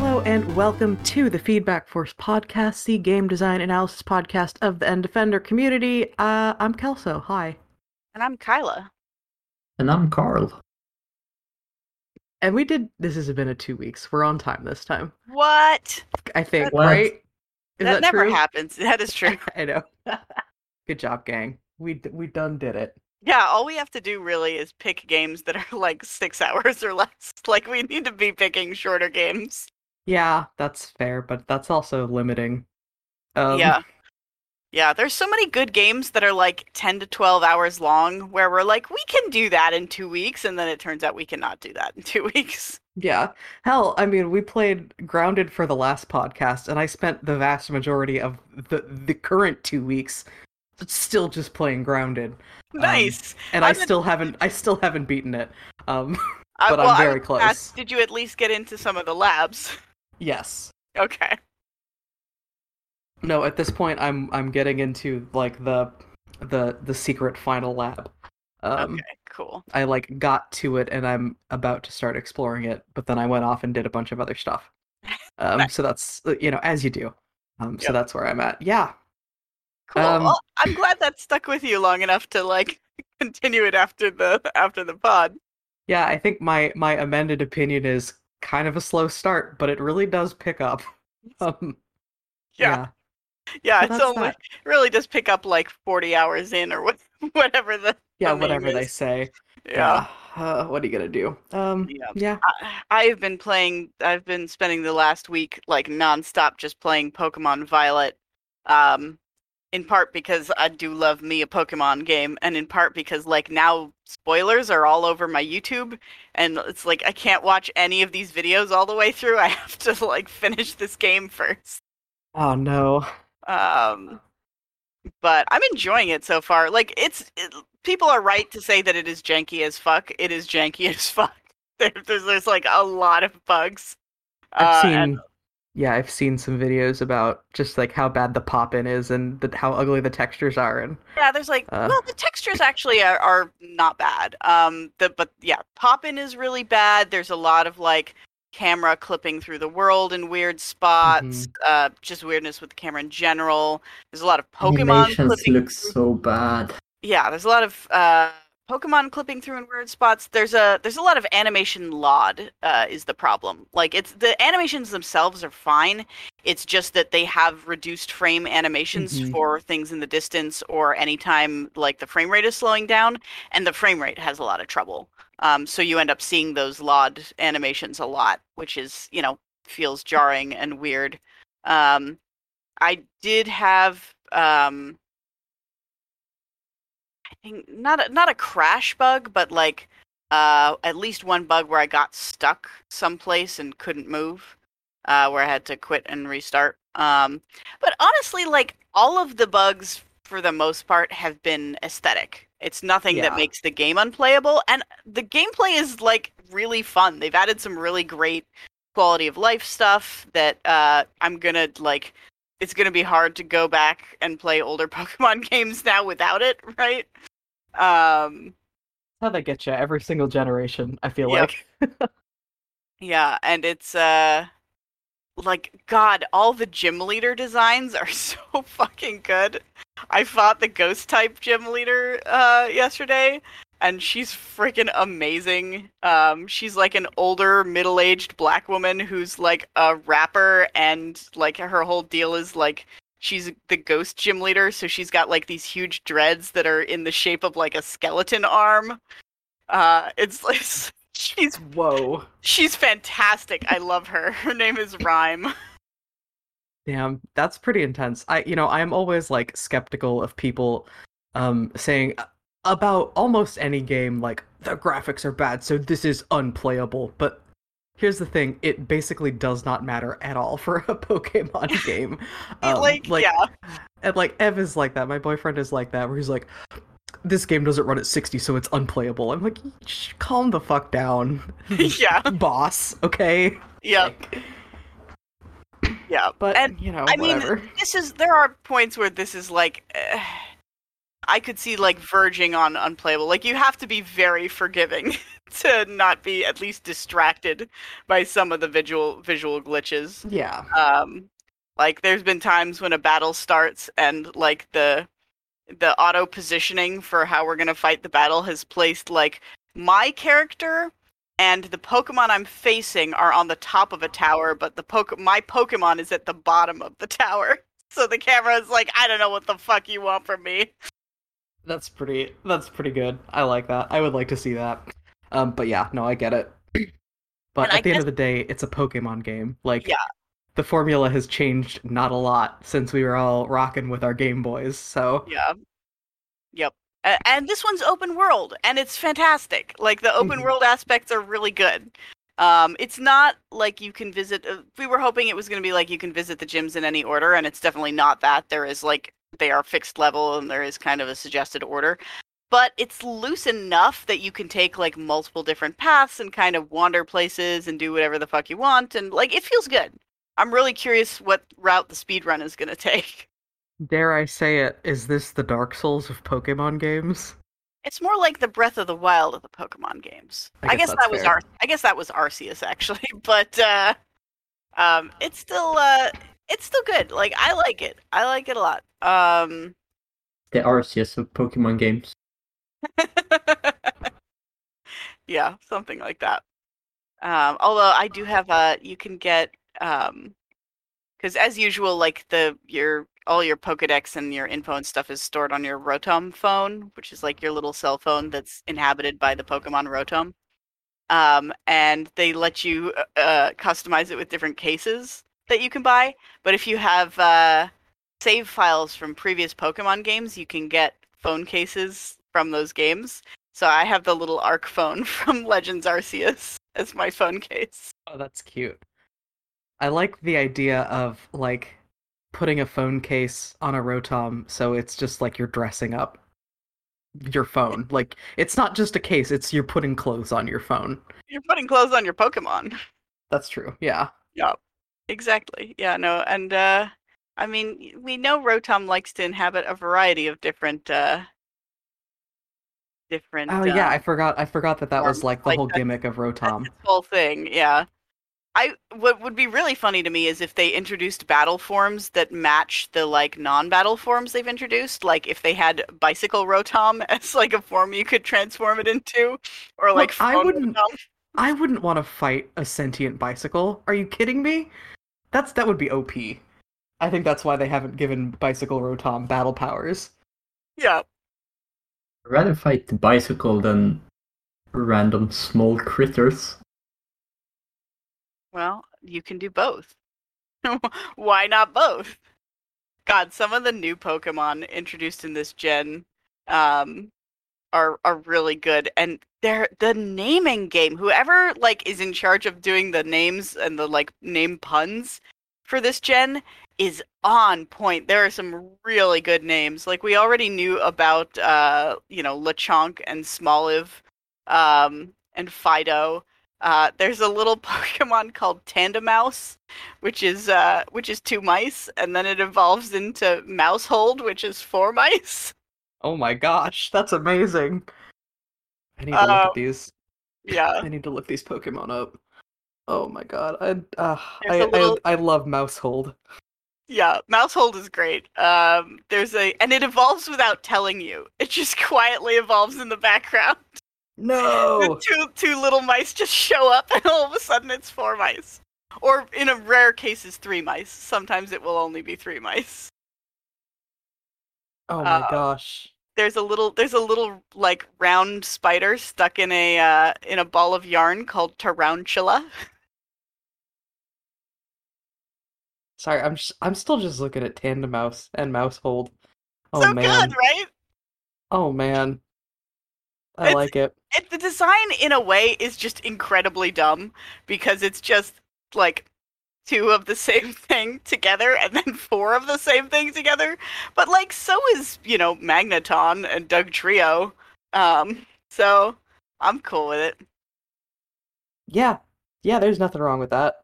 Hello and welcome to the Feedback Force podcast, the game design analysis podcast of the End Defender community. Uh, I'm Kelso. Hi. And I'm Kyla. And I'm Carl. And we did. This has been a two weeks. We're on time this time. What? I think, What? right? Is that, that, never true? happens. That is true. I know. Good job, gang. We we done did it. yeah, all we have to do really is pick games that are like six hours or less. Like we need to be picking shorter games. Yeah, that's fair, but that's also limiting. Um, yeah. Yeah, there's so many good games that are like 10 to 12 hours long where we're like, we can do that in two weeks. And then it turns out we cannot do that in two weeks. Yeah. Hell, I mean, we played Grounded for the last podcast, and I spent the vast majority of the the current two weeks still just playing Grounded. Nice. And I I've been- still haven't I still haven't beaten it. Um I- but well, I'm I very close. did you at least get into some of the labs? Yes. Okay. No, at this point I'm I'm getting into like the the the secret final lab. Um okay, cool. I like got to it and I'm about to start exploring it, but then I went off and did a bunch of other stuff. Um Nice. so that's you know, as you do. Um so that's where I'm at. Yeah. Cool. Um, well, I'm glad that stuck with you long enough to like continue it after the after the pod. Yeah, I think my my amended opinion is kind of a slow start, but it really does pick up. Um, Yeah, yeah. So it's only that. it really does pick up like 40 hours in or what, whatever the yeah, The name whatever they is- say. yeah. Uh, what are you gonna do? Um, Yeah. yeah. I, I've been playing. I've been spending the last week like nonstop just playing Pokemon Violet. Um, in part because I do love me a Pokemon game, and in part because like now spoilers are all over my YouTube, and it's like I can't watch any of these videos all the way through. I have to like finish this game first. Oh no. Um, but I'm enjoying it so far. Like it's it, people are right to say that it is janky as fuck. It is janky as fuck. There, there's there's like a lot of bugs. I've Uh, and- seen. Yeah, I've seen some videos about just like how bad the pop in is and the, how ugly the textures are, and yeah, there's like Uh. well, the textures actually are, are not bad. Um, the but yeah, pop-in is really bad. There's a lot of like camera clipping through the world in weird spots. Uh, just weirdness with the camera in general. There's a lot of Pokemon Animations clipping look through- so bad. yeah there's a lot of uh pokemon clipping through in weird spots there's a there's a lot of animation lod uh is the problem. Like it's the animations themselves are fine. It's just that they have reduced frame animations Mhm. for things in the distance or anytime like the frame rate is slowing down and the frame rate has a lot of trouble. Um so you end up seeing those lod animations a lot which is you know feels jarring and weird. Um i did have um not a, not a crash bug, but like uh, at least one bug where I got stuck someplace and couldn't move, uh, where I had to quit and restart. Um, but honestly, like all of the bugs for the most part have been aesthetic. It's nothing Yeah. that makes the game unplayable, and the gameplay is like really fun. They've added some really great quality of life stuff that uh, I'm gonna like. It's gonna be hard to go back and play older Pokemon games now without it, right? Um, how they get you every single generation. I feel Yep. like. yeah, and it's uh, like God, all the gym leader designs are so fucking good. I fought the ghost type gym leader uh yesterday, and she's freaking amazing. Um, she's like an older, middle-aged black woman who's like a rapper, and like her whole deal is like she's the ghost gym leader, so she's got like these huge dreads that are in the shape of like a skeleton arm. Uh, it's like she's Whoa. she's fantastic. I love her. Her name is Ryme. Damn, that's pretty intense. I, you know, I'm always like skeptical of people um saying about almost any game like the graphics are bad, so this is unplayable. But here's the thing, it basically does not matter at all for a Pokemon game. Um, like, yeah, And like Ev is like that. My boyfriend is like that, where he's like, "This game doesn't run at 60, so it's unplayable." I'm like, "Shh, "Calm the fuck down, yeah, boss." Okay. yeah, Like, yeah. but And, you know, I mean. This is there are points where this is like. eh, I could see like verging on unplayable. Like you have to be very forgiving to not be at least distracted by some of the visual visual glitches. Yeah. Um, like there's been times when a battle starts and like the the auto positioning for how we're gonna fight the battle has placed like my character and the Pokemon I'm facing are on the top of a tower, but the poke my Pokemon is at the bottom of the tower. So the camera is like, I don't know what the fuck you want from me. That's pretty that's pretty good. I like that. I would like to see that. Um but yeah, no, I get it. But And at I the end of the day, it's a Pokemon game. Like Yeah. the formula has changed not a lot since we were all rocking with our Game Boys. So Yeah. Yep. And this one's open world, and it's fantastic. Like the open Mhm. world aspects are really good. Um, it's not like you can visit. Uh, we were hoping it was going to be like you can visit the gyms in any order, and it's definitely not that. There is like they are fixed level, and there is kind of a suggested order. But it's loose enough that you can take like multiple different paths and kind of wander places and do whatever the fuck you want, and like it feels good. I'm really curious what route the speedrun is going to take. dare I say it, is this the Dark Souls of Pokemon games? It's more like the Breath of the Wild of the Pokemon games. I I guess guess, that was fair. Ar- I guess that was Arceus actually, but uh, um, it's still uh, it's still good. Like I like it. I like it a lot. Um, The Arceus of Pokemon games. yeah, something like that. Um, although I do have a, you can get um, because as usual, like the your all your Pokedex and your info and stuff is stored on your Rotom phone, which is like your little cell phone that's inhabited by the Pokemon Rotom. Um, and they let you uh, uh, customize it with different cases that you can buy. But if you have uh, save files from previous Pokemon games, you can get phone cases from those games. So I have the little Arc phone from Legends Arceus as my phone case. Oh, that's cute. I like the idea of like putting a phone case on a Rotom so it's just like you're dressing up your phone. Like it's not just a case, it's you're putting clothes on your phone. You're putting clothes on your Pokemon. That's true. Yeah. Yeah. Exactly. Yeah, no, and uh I mean, we know Rotom likes to inhabit a variety of different uh different Oh yeah, I um, forgot I forgot that that was like the like, whole gimmick of Rotom. whole thing. Yeah. I what would be really funny to me is if they introduced battle forms that match the like non-battle forms they've introduced. Like if they had bicycle Rotom as like a form you could transform it into, or like Look, I wouldn't- Rotom. I wouldn't want to fight a sentient bicycle. Are you kidding me? That's that would be OP. I think that's why they haven't given Bicycle Rotom battle powers. Yeah. Rather fight the bicycle than random small critters. Well, you can do both. Why not both? God, some of the new Pokemon introduced in this gen um are are really good and they're the naming game. Whoever like is in charge of doing the names and the like name puns for this gen is on point. There are some really good names. Like we already knew about uh, you know, Lechonk and Smoliv um and Fidough. Uh, there's a little Pokemon called Tandemaus, which is uh, which is two mice, and then it evolves into Maushold, which is four mice. Oh my gosh, that's amazing. I need to look Um, at these. Yeah, I need to look these Pokemon up. Oh my god, I uh, I, little- I I love Maushold. Yeah. Maushold is great. Um, there's a and it evolves without telling you. It just quietly evolves in the background. No. two two little mice just show up, and all of a sudden it's four mice. Or in a rare cases, three mice. Sometimes it will only be three mice. Oh my uh, gosh. there's a little there's a little like round spider stuck in a uh, in a ball of yarn called Tarountula. Sorry, I'm just, I'm still just looking at Tandemaus and Maushold. Oh so man. good, right? Oh man. I It's- like it. It, the design in a way is just incredibly dumb because it's just like two of the same thing together and then four of the same thing together. But like so is, you know, Magneton and Dugtrio. Um so I'm cool with it. Yeah. Yeah, there's nothing wrong with that.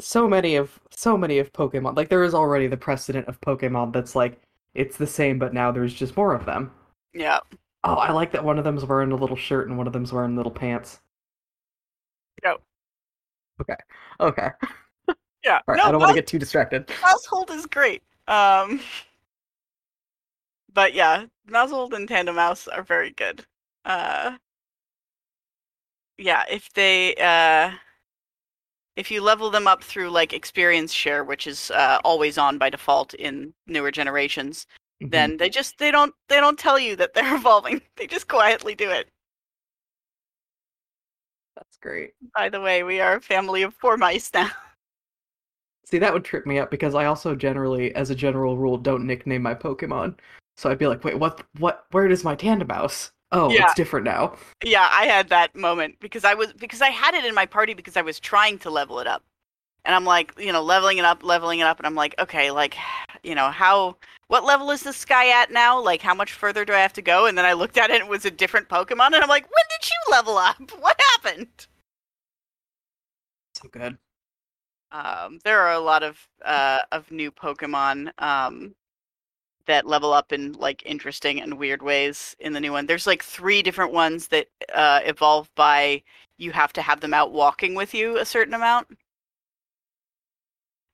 So many of so many of Pokemon like there is already the precedent of Pokemon that's like it's the same but now there's just more of them. Yeah. Oh, I like that one of them's wearing a little shirt and one of them's wearing little pants. No. Okay. Okay. Yeah. Right. no, I don't want to get too distracted. Maushold is great. Um, but yeah, Maushold and Tandemaus are very good. Uh, yeah, if they uh, if you level them up through like experience share, which is uh, always on by default in newer generations, Mhm. then they just they don't they don't tell you that they're evolving. They just quietly do it. that's great. By the way, we are a family of four mice now. See, that would trip me up because I also generally, as a general rule, don't nickname my Pokemon. So I'd be like, wait, what? What? Where is my Tandemaus? Oh, Yeah. it's different now. Yeah, I had that moment because I was because I had it in my party because I was trying to level it up. And I'm like, you know, leveling it up, leveling it up, and I'm like, okay, like, you know, how what level is this guy at now? Like how much further do I have to go? And then I looked at it and it was a different Pokemon and I'm like, when did you level up? What happened? So good. Um, there are a lot of uh, of new Pokemon um, that level up in like interesting and weird ways in the new one. There's like three different ones that uh, evolve by you have to have them out walking with you a certain amount.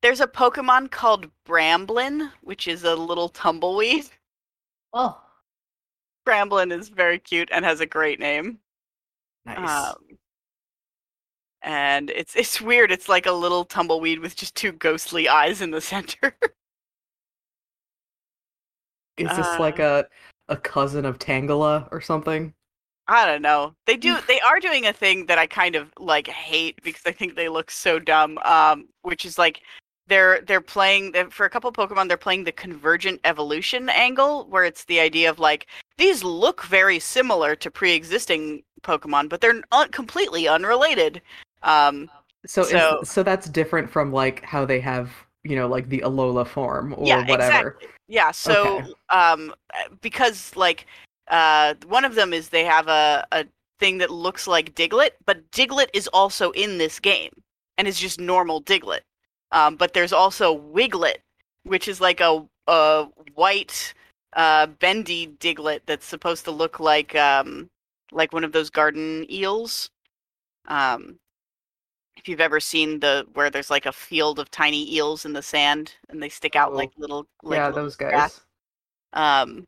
There's a Pokemon called Bramblin, which is a little tumbleweed. Oh, Bramblin is very cute and has a great name. nice. Um, and it's it's weird. It's like a little tumbleweed with just two ghostly eyes in the center. Is this like a a cousin of Tangela or something? I don't know. They do. They are doing a thing that I kind of like hate because I think they look so dumb. Um, which is like they're they're playing for a couple Pokemon. They're playing the convergent evolution angle, where it's the idea of like these look very similar to pre-existing Pokemon, but they're un- completely unrelated. Um, So So- is, so that's different from like how they have you know like the Alola form or yeah, whatever. exactly. Yeah. So Okay. um, because like uh, one of them is they have a a thing that looks like Diglett, but Diglett is also in this game and is just normal Diglett. Um, but there's also Wiglett, which is like a a white uh, bendy Diglett that's supposed to look like um, like one of those garden eels. Um, if you've ever seen the where there's like a field of tiny eels in the sand and they stick out Oh. like little like yeah, little those grass. guys. Um,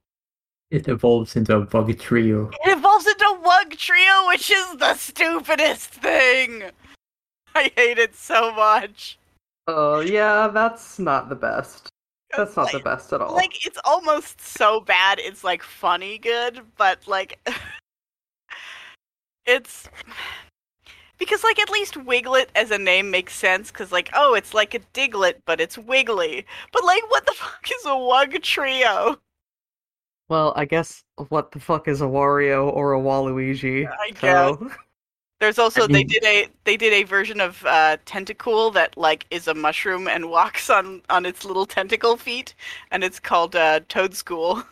It evolves into a buggy trio. it evolves into a Wugtrio, which is the stupidest thing. I hate it so much. Oh yeah, that's not the best. That's not the best at all. like it's almost so bad it's like funny good, but like it's because like at least Wiglett as a name makes sense because like oh it's like a Diglett but it's wiggly. But like what the fuck is a Wugtrio? Well, I guess what the fuck is a Wario or a Waluigi? I So There's also I they did a they did a version of uh, Tentacool that like is a mushroom and walks on on its little tentacle feet, and it's called uh, Toedscool.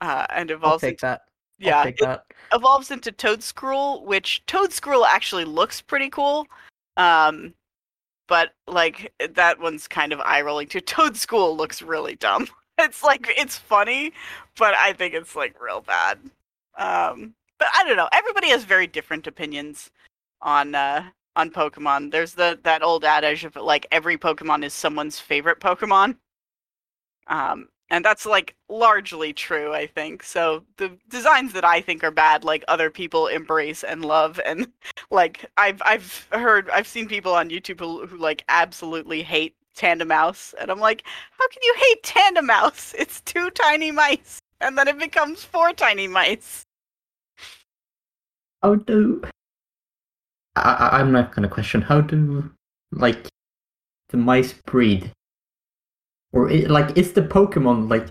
Uh, and I'll evolves take into, that. Yeah, it evolves into Toedscruel, which Toedscruel actually looks pretty cool. Um, but like that one's kind of eye rolling too. Toedscool looks really dumb. It's like it's funny, but I think it's like real bad. Um, but I don't know. Everybody has very different opinions on uh on Pokemon. There's the that old adage of like every Pokemon is someone's favorite Pokemon. Um, and that's like largely true, I think. So the designs that I think are bad, like other people embrace and love, and like I've I've heard I've seen people on YouTube who, who like absolutely hate Tandemaus, and I'm like, how can you hate Tandemaus? It's two tiny mice, and then it becomes four tiny mice. How do I, I- I'm not gonna question. How do like the mice breed, or i like is the Pokemon like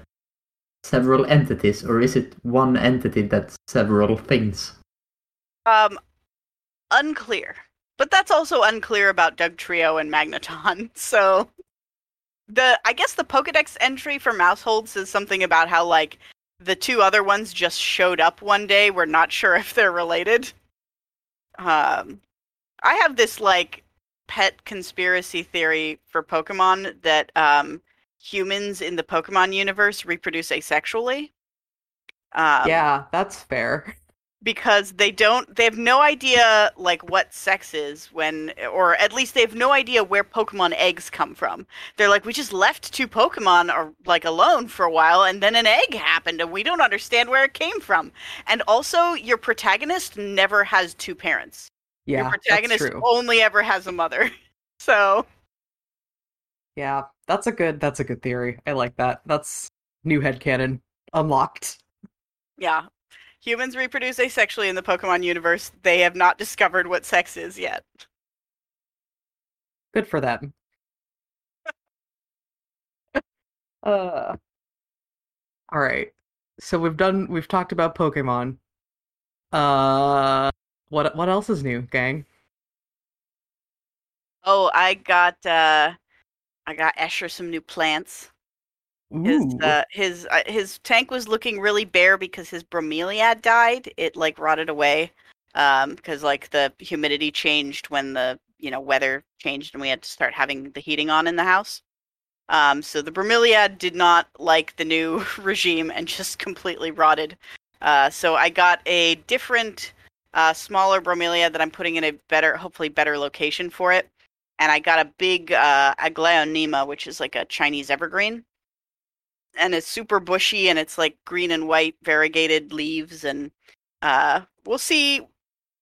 several entities, or is it one entity that's several things? Um, unclear. But that's also unclear about Dugtrio and Magneton. So the I guess the Pokedex entry for Maushold says something about how like the two other ones just showed up one day. We're not sure if they're related. Um, I have this like pet conspiracy theory for Pokemon that um, humans in the Pokemon universe reproduce asexually. Um, yeah, that's fair. because they don't they have no idea like what sex is when or at least they have no idea where pokemon eggs come from. They're like we just left two pokemon or like alone for a while and then an egg happened and we don't understand where it came from. And also your protagonist never has two parents. Yeah, your protagonist only ever has a mother. So Yeah, that's a good that's a good theory. I like that. That's new head headcanon unlocked. yeah humans reproduce asexually in the pokemon universe they have not discovered what sex is yet Good for them. uh all right. So we've done we've talked about Pokemon. Uh what what else is new, gang? oh i got uh i got escher some new plants his uh, his uh, his tank was looking really bare because his bromeliad died. It like rotted away um because like the humidity changed when the you know weather changed and we had to start having the heating on in the house. Um so the bromeliad did not like the new regime and just completely rotted. Uh so I got a different uh smaller bromeliad that I'm putting in a better hopefully better location for it. And I got a big uh aglaonema which is like a Chinese evergreen and it's super bushy and it's like green and white variegated leaves and uh we'll see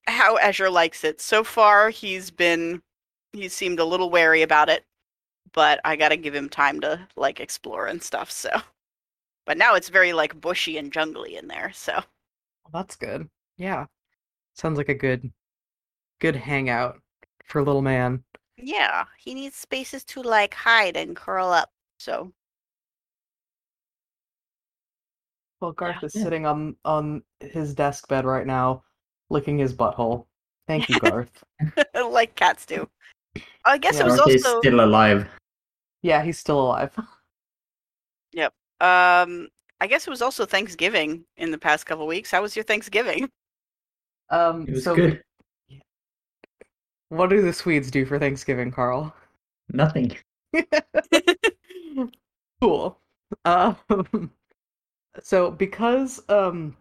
how Azure likes it. So far he's been he seemed a little wary about it, but I got to give him time to like explore and stuff, so but now it's very like bushy and jungly in there, so Well, that's good. Yeah. Sounds like a good good hangout for little man. Yeah, he needs spaces to like hide and curl up. So Well, Garth Yeah. is sitting on on his desk bed right now, licking his butthole. Thank you, Garth. like cats do. I guess Yeah. it was Garth is also still alive. yeah, he's still alive. Yep. Um I guess it was also Thanksgiving in the past couple weeks. How was your Thanksgiving? Um, It was so good. What do the Swedes do for Thanksgiving, Carl? Nothing. cool. Um, so because um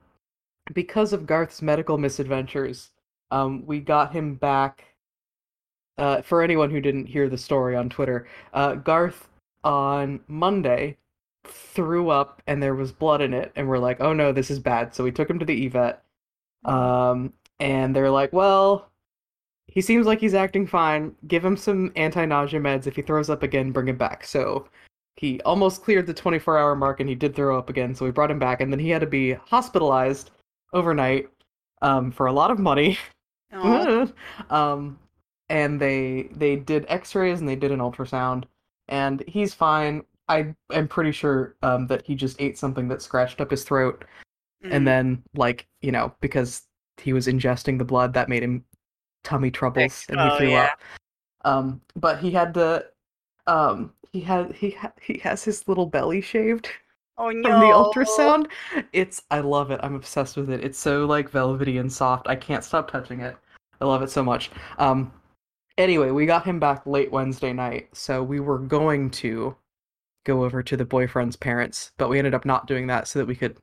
because of Garth's medical misadventures, um, we got him back. Uh, for anyone who didn't hear the story on Twitter, uh, Garth on Monday threw up and there was blood in it, and we're like, "Oh no, this is bad." So we took him to the evet. Um, and they're like, "Well, he seems like he's acting fine. Give him some anti-nausea meds. If he throws up again, bring him back." So he almost cleared the 24-hour mark, and he did throw up again. So we brought him back, and then he had to be hospitalized overnight um, for a lot of money. Um, and they they did X-rays and they did an ultrasound, and he's fine. I am pretty sure um, that he just ate something that scratched up his throat, Mhm. and then like you know because he was ingesting the blood that made him tummy troubles and he Oh, threw yeah. up. Um, but he had to. Um, he had he ha- he has his little belly shaved oh no. from the ultrasound. It's I love it. I'm obsessed with it. It's so like velvety and soft. I can't stop touching it. I love it so much. Um anyway, we got him back late Wednesday night, so we were going to go over to the boyfriend's parents, but we ended up not doing that so that we could,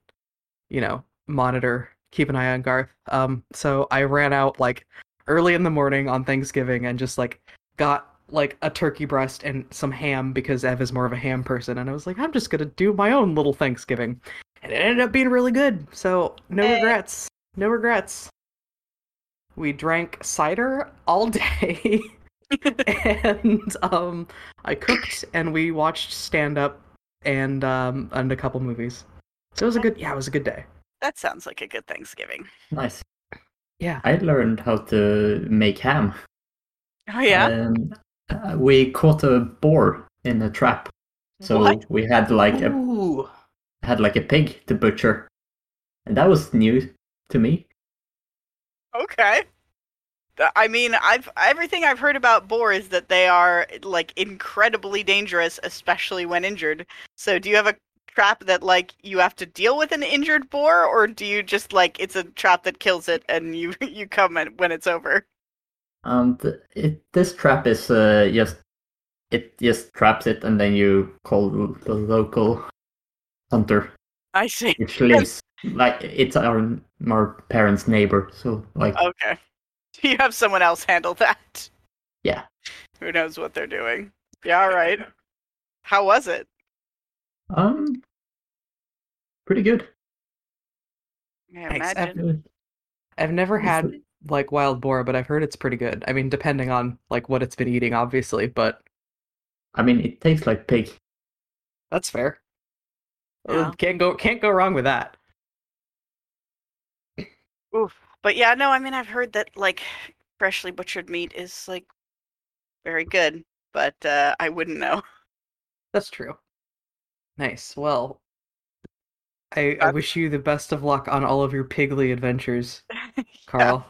you know, monitor, keep an eye on Garth. Um so I ran out like early in the morning on Thanksgiving and just like got like a turkey breast and some ham because Ev is more of a ham person, and I was like, I'm just gonna do my own little Thanksgiving, and it ended up being really good. So no Hey. regrets, no regrets. We drank cider all day, and um, I cooked, and we watched stand up and um and a couple movies. So it was a good, yeah, it was a good day. That sounds like a good Thanksgiving. Nice. Yeah. I learned how to make ham. Oh yeah. Um, uh, we caught a boar in a trap, so What? we had like a Ooh. had like a pig to butcher, and that was new to me. Okay. I mean, I've everything I've heard about boar is that they are like incredibly dangerous, especially when injured. So, do you have a trap that like you have to deal with an injured boar, or do you just like it's a trap that kills it and you you come in when it's over? Um, th- it, this trap is uh, just it just traps it, and then you call the local hunter, I see. which lives like it's our our parents' neighbor, so like Okay. Do you have someone else handle that. Yeah. Who knows what they're doing? Yeah, all right. How was it? Um pretty good. Yeah, Thanks. imagine. I've never had like wild boar, but I've heard it's pretty good. I mean, depending on like what it's been eating, obviously, but I mean, it tastes like pig. that's fair. Uh, Yeah. Can't go can't go wrong with that. Oof. But yeah, no, I mean I've heard that like freshly butchered meat is like very good, but uh I wouldn't know. That's true. Nice. Well, I, I wish you the best of luck on all of your pigly adventures, Carl.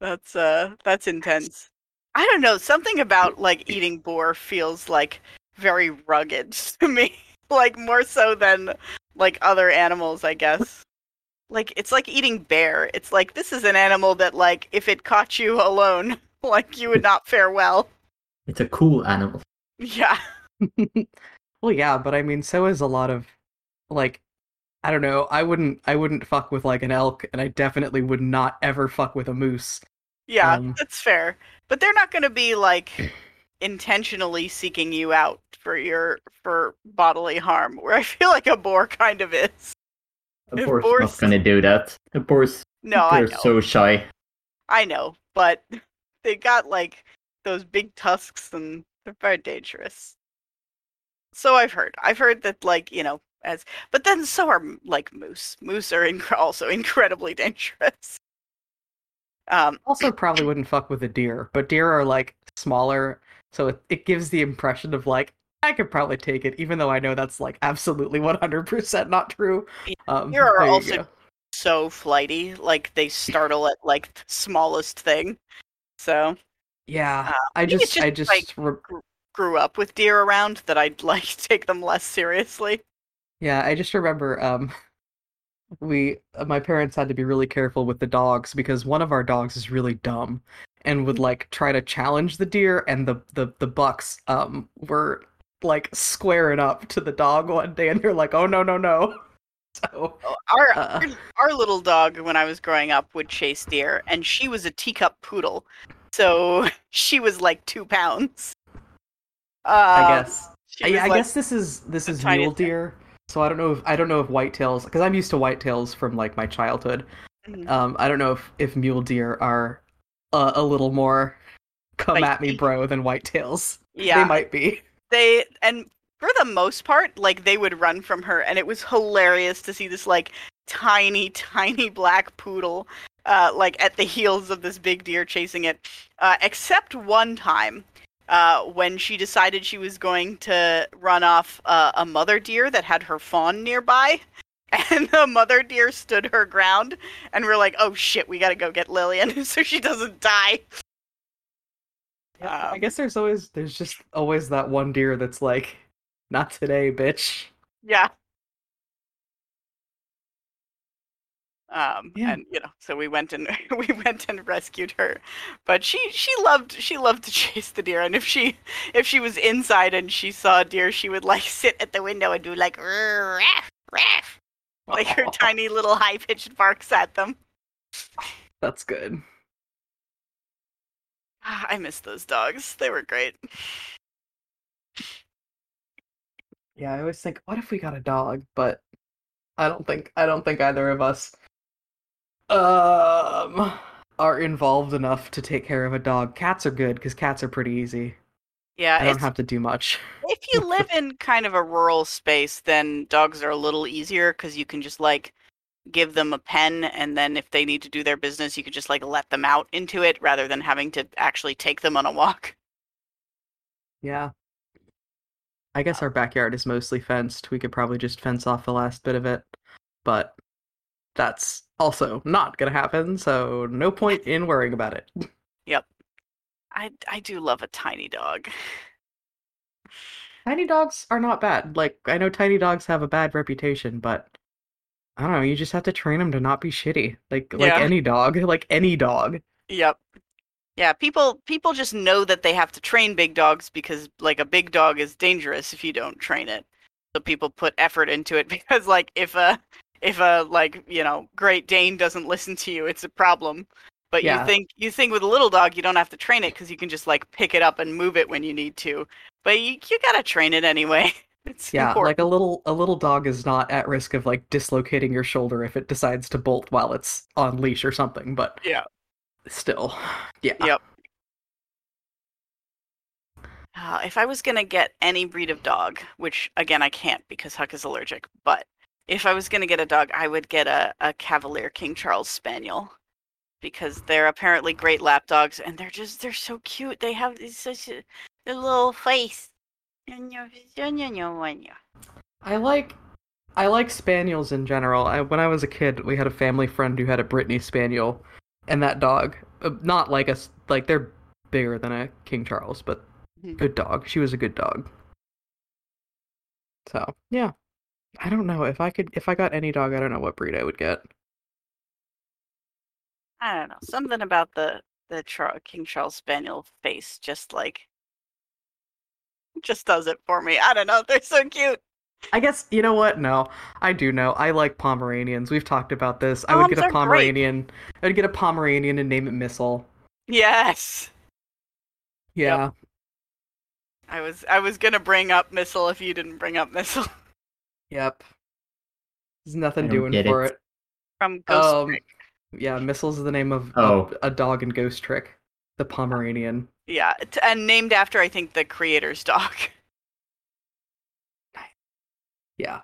That's uh that's intense. I don't know, something about like eating boar feels like very rugged to me. like more so than like other animals, I guess. Like it's like eating bear. It's like this is an animal that like if it caught you alone, like you would not fare well. It's a cool animal. Yeah. Well, yeah, but I mean, so is a lot of like I don't know. I wouldn't I wouldn't fuck with like an elk, and I definitely would not ever fuck with a moose. Yeah, Um, that's fair. But they're not going to be like intentionally seeking you out for your for bodily harm. Where I feel like a boar kind of is. A boar's boars- not gonna do that. A boar's No, they're so shy. I know, but they got like those big tusks and they're very dangerous. So I've heard. I've heard that like, you know, as but then so are like moose. Moose are inc- also incredibly dangerous. Um Also, probably wouldn't fuck with a deer, but deer are like smaller, so it, it gives the impression of like I could probably take it, even though I know that's like absolutely one hundred percent not true. Um, deer are also so flighty, like they startle at like the smallest thing. So yeah. uh, I think it's just I just, just like- re- grew up with deer around that I'd like take them less seriously. Yeah, I just remember um we uh, my parents had to be really careful with the dogs because one of our dogs is really dumb and would like try to challenge the deer and the the the bucks um were like squaring up to the dog one day and they're like, "Oh no, no, no." So, Our uh, our little dog when I was growing up would chase deer, and she was a teacup poodle, so she was like two pounds. I Um, guess I, I like- guess this is this is mule deer. So I don't know if I don't know if whitetails because I'm used to whitetails from like my childhood. Mhm. Um, I don't know if if mule deer are uh, a little more come at me, bro, than whitetails. yeah, They might be. they and for the most part, like they would run from her, and it was hilarious to see this like tiny, tiny black poodle, uh, like at the heels of this big deer chasing it. Uh, except one time, uh, when she decided she was going to run off uh, a mother deer that had her fawn nearby. And the mother deer stood her ground, and we're like, "Oh shit, we gotta go get Lillian so she doesn't die." Yeah, I Um, guess there's always there's just always that one deer that's like, not today, bitch. Yeah. Um, Yeah. and you know, so we went and we went and rescued her, but she she loved she loved to chase the deer, and if she if she was inside and she saw a deer, she would like sit at the window and do like "Rrr, raff, raff," like her tiny little high pitched barks at them. That's good. Ah, I miss those dogs; they were great. Yeah, I always think, what if we got a dog? But I don't think I don't think either of us um are involved enough to take care of a dog. Cats are good because cats are pretty easy. Yeah, I don't have to do much. if you live in kind of a rural space, then dogs are a little easier because you can just like give them a pen, and then if they need to do their business, you could just like let them out into it rather than having to actually take them on a walk. Yeah. I guess our backyard is mostly fenced. We could probably just fence off the last bit of it. But that's also not gonna happen, so no point in worrying about it. Yep. I I do love a tiny dog. Tiny dogs are not bad. Like I know tiny dogs have a bad reputation, but I don't know, you just have to train them to not be shitty. Like like any dog, like any dog. Yep. Yeah, people people just know that they have to train big dogs because like a big dog is dangerous if you don't train it. So people put effort into it because like if a if a like you know Great Dane doesn't listen to you, it's a problem. But Yeah. you think you think with a little dog you don't have to train it because you can just like pick it up and move it when you need to. But you you gotta train it anyway. It's Yeah, important. like a little a little dog is not at risk of like dislocating your shoulder if it decides to bolt while it's on leash or something, but Yeah. still. Yeah. Yep. Uh, if I was gonna get any breed of dog, which again I can't because Huck is allergic, but if I was gonna get a dog, I would get a, a Cavalier King Charles Spaniel because they're apparently great lap dogs and they're just they're so cute. They have such a, a little face. I like I like spaniels in general. I, when I was a kid, we had a family friend who had a Brittany Spaniel, and that dog, uh, not like a s- like they're bigger than a King Charles, but Mhm. good dog. She was a good dog. So yeah, I don't know if I could if I got any dog, I don't know what breed I would get. I don't know something about the the Char- King Charles Spaniel face just like just does it for me. I don't know. They're so cute. I guess you know what? No, I do know. I like Pomeranians. We've talked about this. I would Poms get a are great. Pomeranian. I'd get a Pomeranian and name it Missile. Yes. Yeah. I was I was gonna bring up missile if you didn't bring up missile Yep. There's nothing doing get for it. it. from Ghost Um, Trick. Yeah, Missile's is the name of Oh. a, a dog in Ghost Trick. The Pomeranian. Yeah, t- and named after I think the creator's dog. Yeah.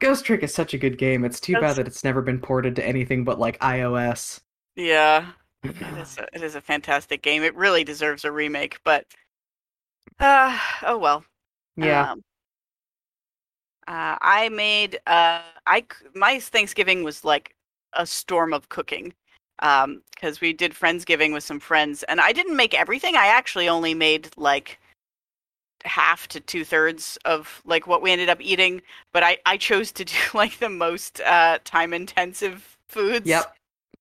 Ghost Trick is such a good game. It's too bad that it's never been ported to anything but like iOS. Yeah, it is. A, it is a fantastic game. It really deserves a remake, but uh oh well. yeah. Um, uh, I made uh I my Thanksgiving was like a storm of cooking. Um, because we did Friendsgiving with some friends, and I didn't make everything. I actually only made like half to two thirds of like what we ended up eating. But I I chose to do like the most uh time intensive foods. Yep.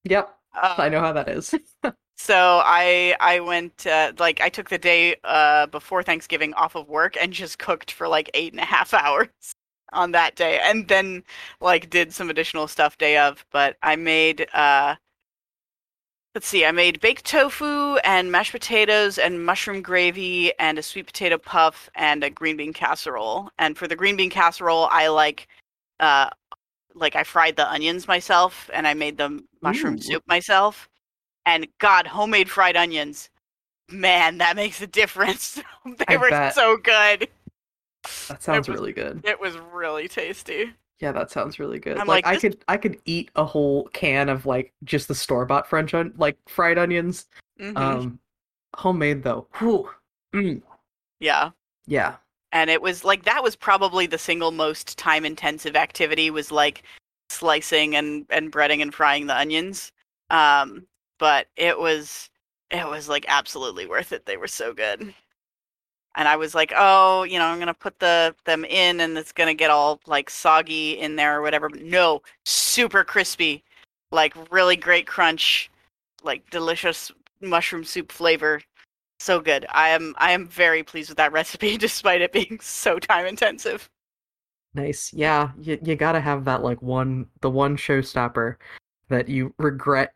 Yep. Uh, I know how that is. so I I went uh, like I took the day uh before Thanksgiving off of work and just cooked for like eight and a half hours on that day, and then like did some additional stuff day of. But I made uh let's see, I made baked tofu and mashed potatoes and mushroom gravy and a sweet potato puff and a green bean casserole. And for the green bean casserole, I like uh like I fried the onions myself and I made the mushroom Ooh. soup myself. And God, homemade fried onions, man, that makes a difference. they I were bet. so good. That sounds was- really good. It was really tasty. Yeah, that sounds really good. I'm like, like, I this- could I could eat a whole can of like just the store bought French on like fried onions. Mhm. Um homemade though. Whew. Mm. yeah. Yeah. and it was like that was probably the single most time intensive activity was like slicing and and breading and frying the onions um but it was it was like absolutely worth it they were so good and i was like oh you know i'm gonna put the them in and it's gonna get all like soggy in there or whatever but no super crispy like really great crunch like delicious mushroom soup flavor so good. I am I am very pleased with that recipe despite it being so time intensive. Nice. Yeah, you you gotta have that like one the one showstopper that you regret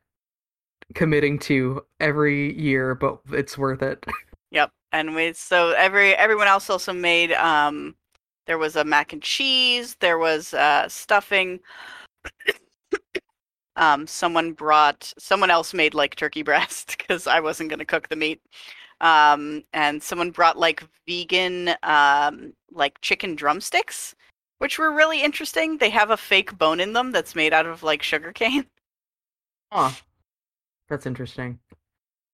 committing to every year, but it's worth it. Yep. And we so every everyone else also made um there was a mac and cheese, there was uh stuffing. um someone brought someone else made like turkey breast cuz I wasn't going to cook the meat. Um and someone brought like vegan um like chicken drumsticks which were really interesting. They have a fake bone in them that's made out of like sugar cane. Huh. That's interesting.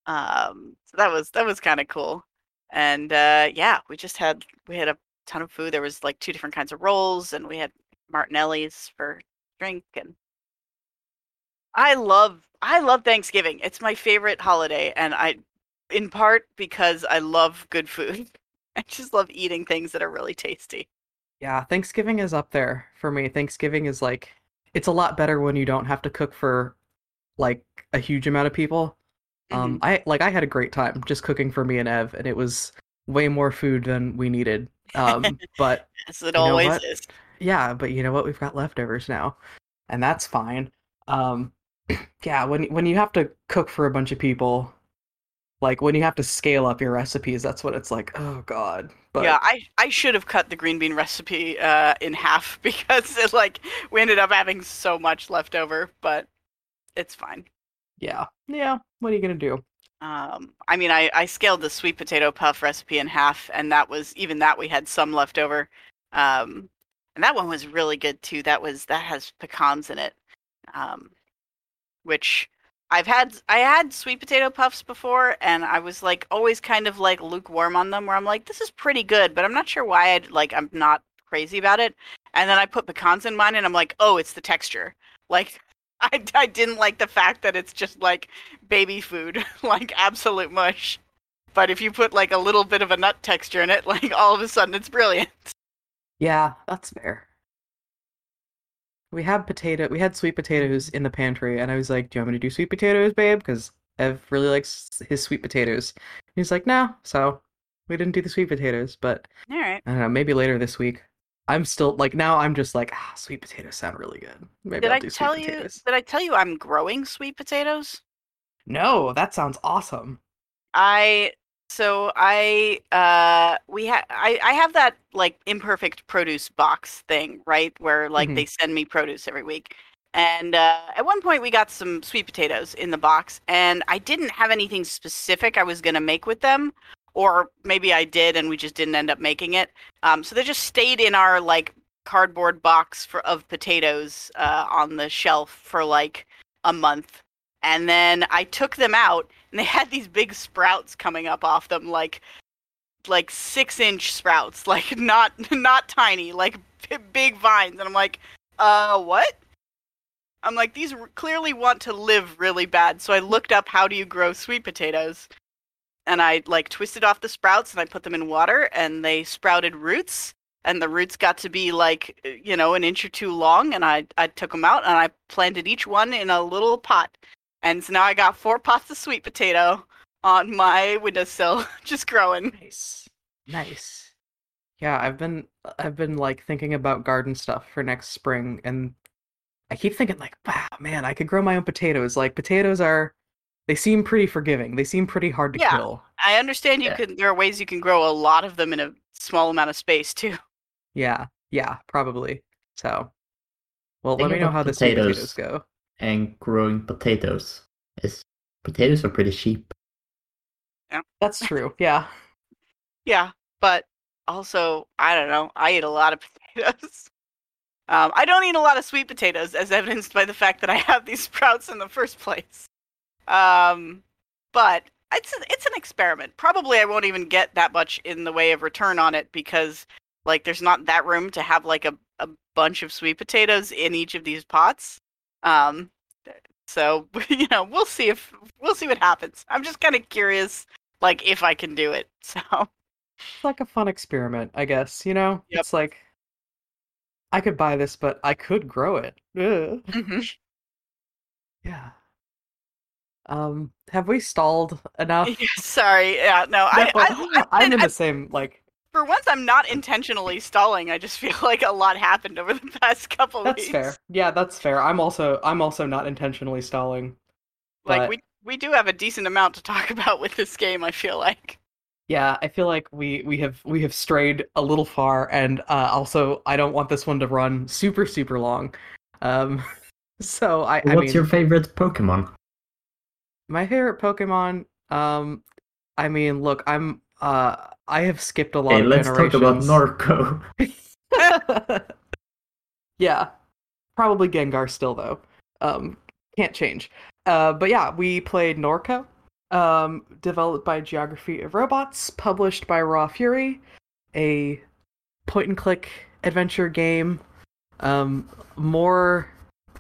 um so that was that was kind of cool and uh yeah we just had we had a ton of food there was like two different kinds of rolls and we had martinelli's for drink and i love i love thanksgiving it's my favorite holiday and i in part because i love good food i just love eating things that are really tasty Yeah, Thanksgiving is up there for me. Thanksgiving is like it's a lot better when you don't have to cook for like a huge amount of people. Um I like I had a great time just cooking for me and Ev and it was way more food than we needed. Um but as it always what? is yeah, but you know what? We've got leftovers now, and that's fine. Um, yeah, when when you have to cook for a bunch of people, like when you have to scale up your recipes, that's what it's like. Oh God. But Yeah, I I should have cut the green bean recipe uh, in half because it like we ended up having so much left over, but it's fine. Yeah, yeah. What are you gonna do? Um, I mean, I, I scaled the sweet potato puff recipe in half, and that was even that we had some left over. Um, and that one was really good too. That was that has pecans in it, um, which I've had. I had sweet potato puffs before, and I was like always kind of like lukewarm on them. Where I'm like, this is pretty good, but I'm not sure why I'd like. I'm not crazy about it. And then I put pecans in mine, and I'm like, oh, it's the texture. Like I, I didn't like the fact that it's just like baby food, like absolute mush. But if you put like a little bit of a nut texture in it, like all of a sudden it's brilliant. Yeah, that's fair. We had potato. We had sweet potatoes in the pantry, and I was like, "Do you want me to do sweet potatoes, babe?" Because Ev really likes his sweet potatoes. And he's like, "No." So we didn't do the sweet potatoes, but All right. I don't know. Maybe later this week. I'm still like now. I'm just like, ah, sweet potatoes sound really good. Maybe Did I'll I do sweet tell you? potatoes. Did I tell you I'm growing sweet potatoes? No, that sounds awesome. I so I uh we have I I have that like imperfect produce box thing right where like Mhm. they send me produce every week. And uh, at one point, we got some sweet potatoes in the box, and I didn't have anything specific I was going to make with them, or maybe I did, and we just didn't end up making it. Um, so they just stayed in our like cardboard box for of potatoes uh, on the shelf for like a month, and then I took them out, and they had these big sprouts coming up off them, like like six inch sprouts, like not not tiny, like b- big vines, and I'm like, uh, what? I'm like, these clearly want to live really bad. So I looked up how do you grow sweet potatoes, and I like twisted off the sprouts and I put them in water, and they sprouted roots, and the roots got to be like uh, you know an inch or two long, and I I took them out and I planted each one in a little pot, and so now I got four pots of sweet potato on my windowsill, just growing. Nice. Nice. Yeah, I've been I've been like thinking about garden stuff for next spring and I keep thinking like, wow, man, I could grow my own potatoes. Like potatoes are they seem pretty forgiving. They seem pretty hard to Yeah. kill. I understand you Yeah. can. There are ways you can grow a lot of them in a small amount of space too. Yeah. Yeah, probably. So well, let me know how the sweet potatoes- potatoes go. And growing potatoes is potatoes are pretty cheap. Yeah. That's true. Yeah. Yeah, but also I don't know. I eat a lot of potatoes. Um, I don't eat a lot of sweet potatoes, as evidenced by the fact that I have these sprouts in the first place. Um, but it's it's an experiment. Probably I won't even get that much in the way of return on it because like there's not that room to have like a, a bunch of sweet potatoes in each of these pots. Um, so you know we'll see if we'll see what happens. I'm just kind of curious, like if I can do it. So. It's like a fun experiment, I guess, you know? Yep. It's like I could buy this, but I could grow it. Ugh. Mhm. Yeah. Um, have we stalled enough? Sorry, yeah, no, I, No, I, I, I'm in I- the same like for once I'm not intentionally stalling. I just feel like a lot happened over the past couple that's weeks. fair. Yeah, that's fair. I'm also I'm also not intentionally stalling. Like we we do have a decent amount to talk about with this game. I feel like. Yeah, I feel like we we have we have strayed a little far, and uh, also I don't want this one to run super super long. Um, so I I What's mean your favorite Pokemon? My favorite Pokemon. Um, I mean, look, I'm uh I have skipped a lot Okay, of let's talk about. Norco. yeah, probably Gengar still though. Um, can't change. Uh, but yeah, we played Norco. Um, developed by Geography of Robots, published by Raw Fury, a point and click adventure game. Um, more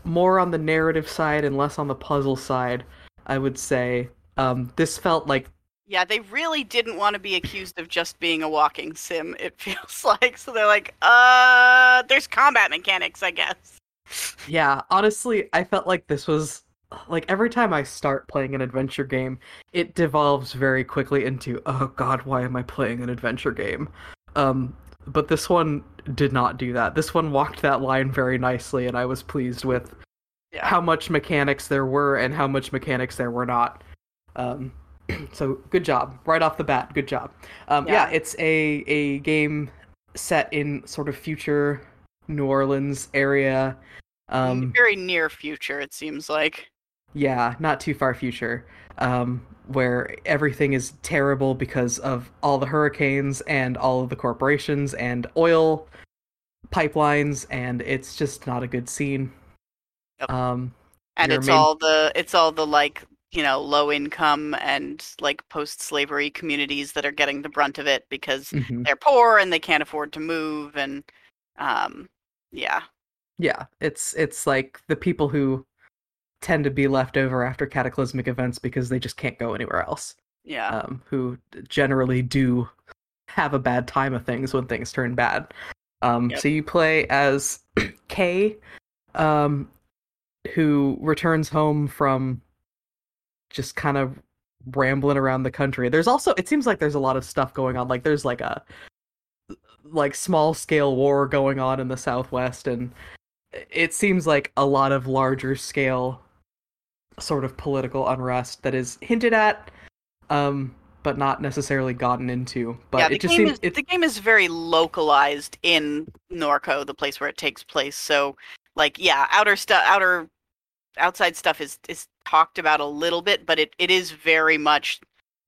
more on the narrative side and less on the puzzle side, I would say. Um, this felt like Yeah, they really didn't want to be accused of just being a walking sim. It feels like so they're like, uh, there's combat mechanics, I guess. Yeah, honestly, I felt like this was like every time I start playing an adventure game, it devolves very quickly into oh god, why am I playing an adventure game? Um but this one did not do that. This one walked that line very nicely, and I was pleased with Yeah. how much mechanics there were and how much mechanics there were not. Um, so good job right off the bat. Good job. Um, yeah. Yeah. it's a a game set in sort of future New Orleans area. Um, Very near future, it seems like. yeah, not too far future. Um, where everything is terrible because of all the hurricanes and all of the corporations and oil pipelines, and it's just not a good scene. Yep. Um, And it's main- all the it's all the like, you know, low income and like post slavery communities that are getting the brunt of it because mhm. they're poor and they can't afford to move and um yeah. Yeah, it's it's like the people who tend to be left over after cataclysmic events because they just can't go anywhere else. Yeah. Um, who generally do have a bad time of things when things turn bad. Um, Yep. so you play as Kay, um, who returns home from just kind of rambling around the country. There's also it seems like there's a lot of stuff going on. Like there's like a like small scale war going on in the southwest and it seems like a lot of larger scale sort of political unrest that is hinted at um but not necessarily gotten into but yeah, it just seems is it, the game is very localized in Norco, the place where it takes place. So like yeah, outer stuff outer outside stuff is is talked about a little bit, but it, it is very much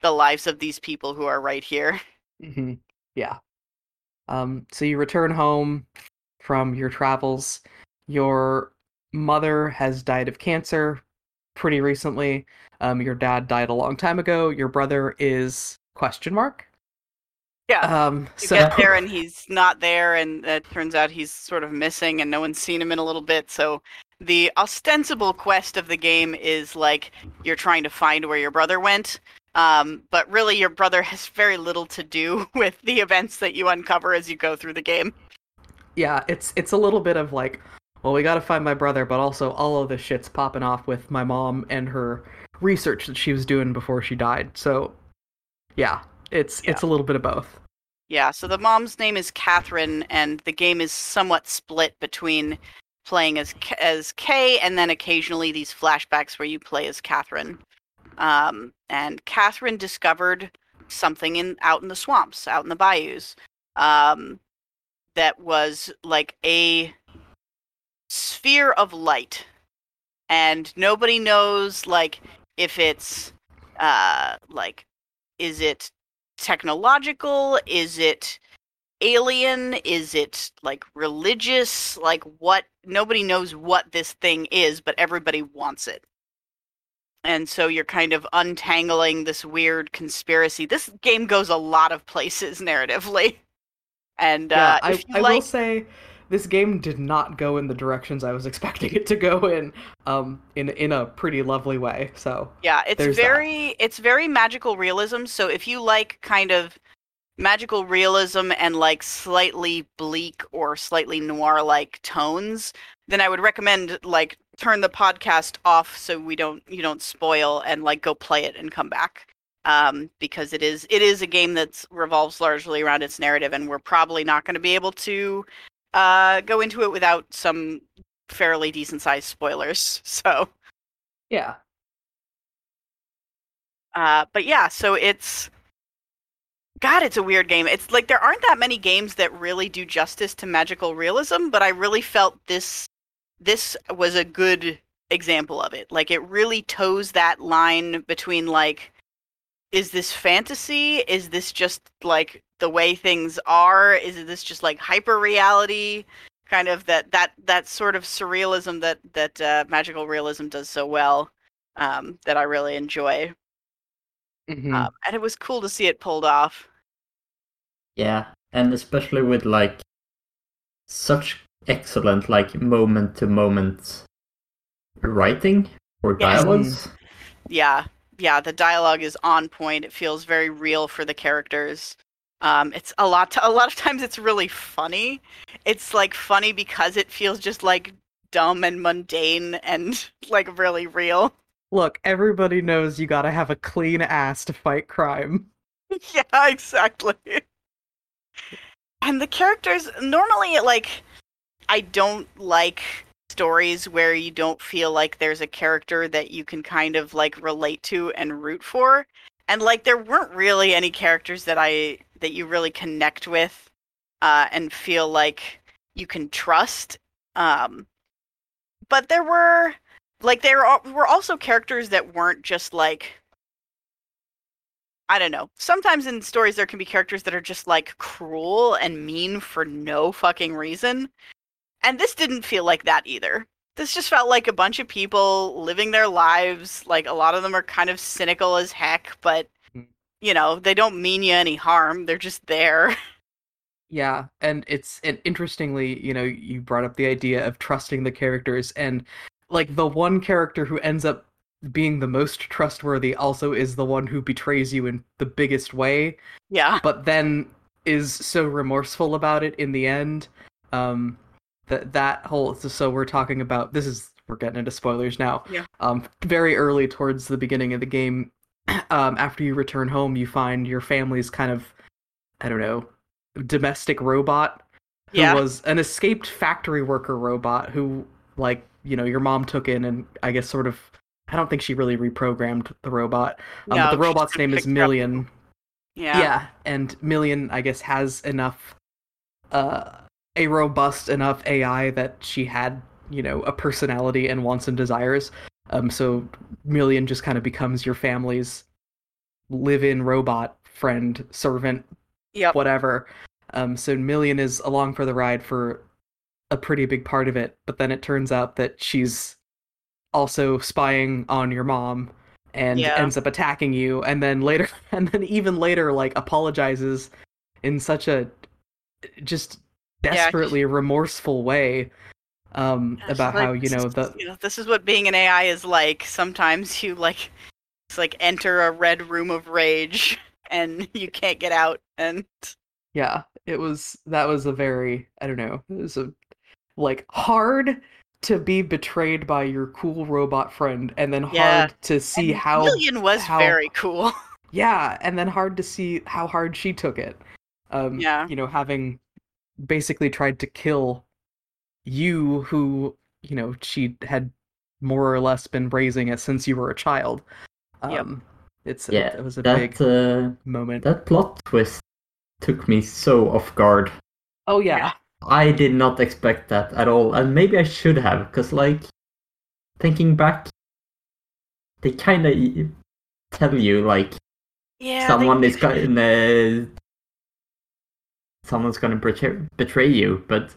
the lives of these people who are right here. Mhm. yeah. Um so you return home from your travels. Your mother has died of cancer pretty recently. Um your dad died a long time ago. Your brother is question mark Yeah. um you so get there and he's not there and it turns out he's sort of missing and no one's seen him in a little bit so the ostensible quest of the game is like you're trying to find where your brother went um, but really your brother has very little to do with the events that you uncover as you go through the game yeah, it's it's a little bit of like, well, we got to find my brother, but also all of the shit's popping off with my mom and her research that she was doing before she died. So, yeah, it's Yeah. it's a little bit of both. yeah so the mom's name is catherine and the game is somewhat split between playing as as kay and then occasionally these flashbacks where you play as catherine um, and catherine discovered something in out in the swamps out in the bayous um, that was like a sphere of light and nobody knows like if it's uh like is it technological? Is it alien? Is it like religious? Like what nobody knows what this thing is but everybody wants it. And so you're kind of untangling this weird conspiracy. This game goes a lot of places narratively. And yeah, uh I, I will say this game did not go in the directions I was expecting it to go in, um, in in a pretty lovely way. So Yeah, it's There's that. very it's very magical realism. So if you like kind of magical realism and like slightly bleak or slightly noir like tones, then I would recommend like turn the podcast off so we don't you don't spoil and like go play it and come back. Um, because it is it is a game that revolves largely around its narrative and we're probably not going to be able to uh go into it without some fairly decent sized spoilers. So yeah, Uh, but yeah, so it's God, it's a weird game. It's like there aren't that many games that really do justice to magical realism, but I really felt this this was a good example of it. Like it really toes that line between like is this fantasy? Is this just like the way things are? Is this just like hyper reality? Kind of that that that sort of surrealism that that uh, magical realism does so well. Um, that I really enjoy. Mhm. Um, and it was cool to see it pulled off. Yeah, and especially with like such excellent like moment to moment writing or Yes. Yeah, yeah, the dialogue is on point. It feels very real for the characters. Um, it's a lot. To, a lot of times, it's really funny. It's like funny because it feels just like dumb and mundane and like really real. look, everybody knows you got to have a clean ass to fight crime. yeah, exactly. and the characters normally like I don't like stories where you don't feel like there's a character that you can kind of like relate to and root for. And like there weren't really any characters that I that you really connect with uh and feel like you can trust. Um but there were like there were also characters that weren't just like I don't know. Sometimes in stories there can be characters that are just like cruel and mean for no fucking reason. And this didn't feel like that either. This just felt like a bunch of people living their lives. Like a lot of them are kind of cynical as heck, but Mm. you know, they don't mean you any harm. They're just there. Yeah, and it's and interestingly, you know, you brought up the idea of trusting the characters, and like the one character who ends up being the most trustworthy also is the one who betrays you in the biggest way, yeah. but then is so remorseful about it in the end. Um, that that whole so we're talking about this is we're getting into spoilers now. Yeah. Um, very early towards the beginning of the game, um, after you return home, you find your family's kind of, I don't know, domestic robot who Yeah. was an escaped factory worker robot who, like, you know, your mom took in and I guess sort of. I don't think she really reprogrammed the robot. Um, No, the robot's name is her up. Million. Yeah. Yeah, and Million, I guess, has enough, uh, a robust enough AI that she had, you know, a personality and wants and desires. Um, so Million just kind of becomes your family's live-in robot friend, servant, Yep. whatever. Um, so Million is along for the ride for a pretty big part of it, but then it turns out that she's also spying on your mom and Yeah. ends up attacking you and then later and then even later like apologizes in such a just Yeah, desperately remorseful way um about like, how you know the you know, this is what being an AI is like. Sometimes you like it's like enter a red room of rage and you can't get out and yeah it was that was a very i don't know it was a like hard to be betrayed by your cool robot friend and then hard to see and how Million was how- very cool. yeah and then hard to see how hard she took it um Yeah. you know having basically tried to kill you who you know she had more or less been raising it since you were a child um Yep. it's Yeah, it was a that big uh, moment that plot twist took me so off guard. oh yeah I did not expect that at all, and maybe I should have, because like thinking back, they kind of tell you like Yeah. someone they- is gonna someone's gonna betray, betray you, but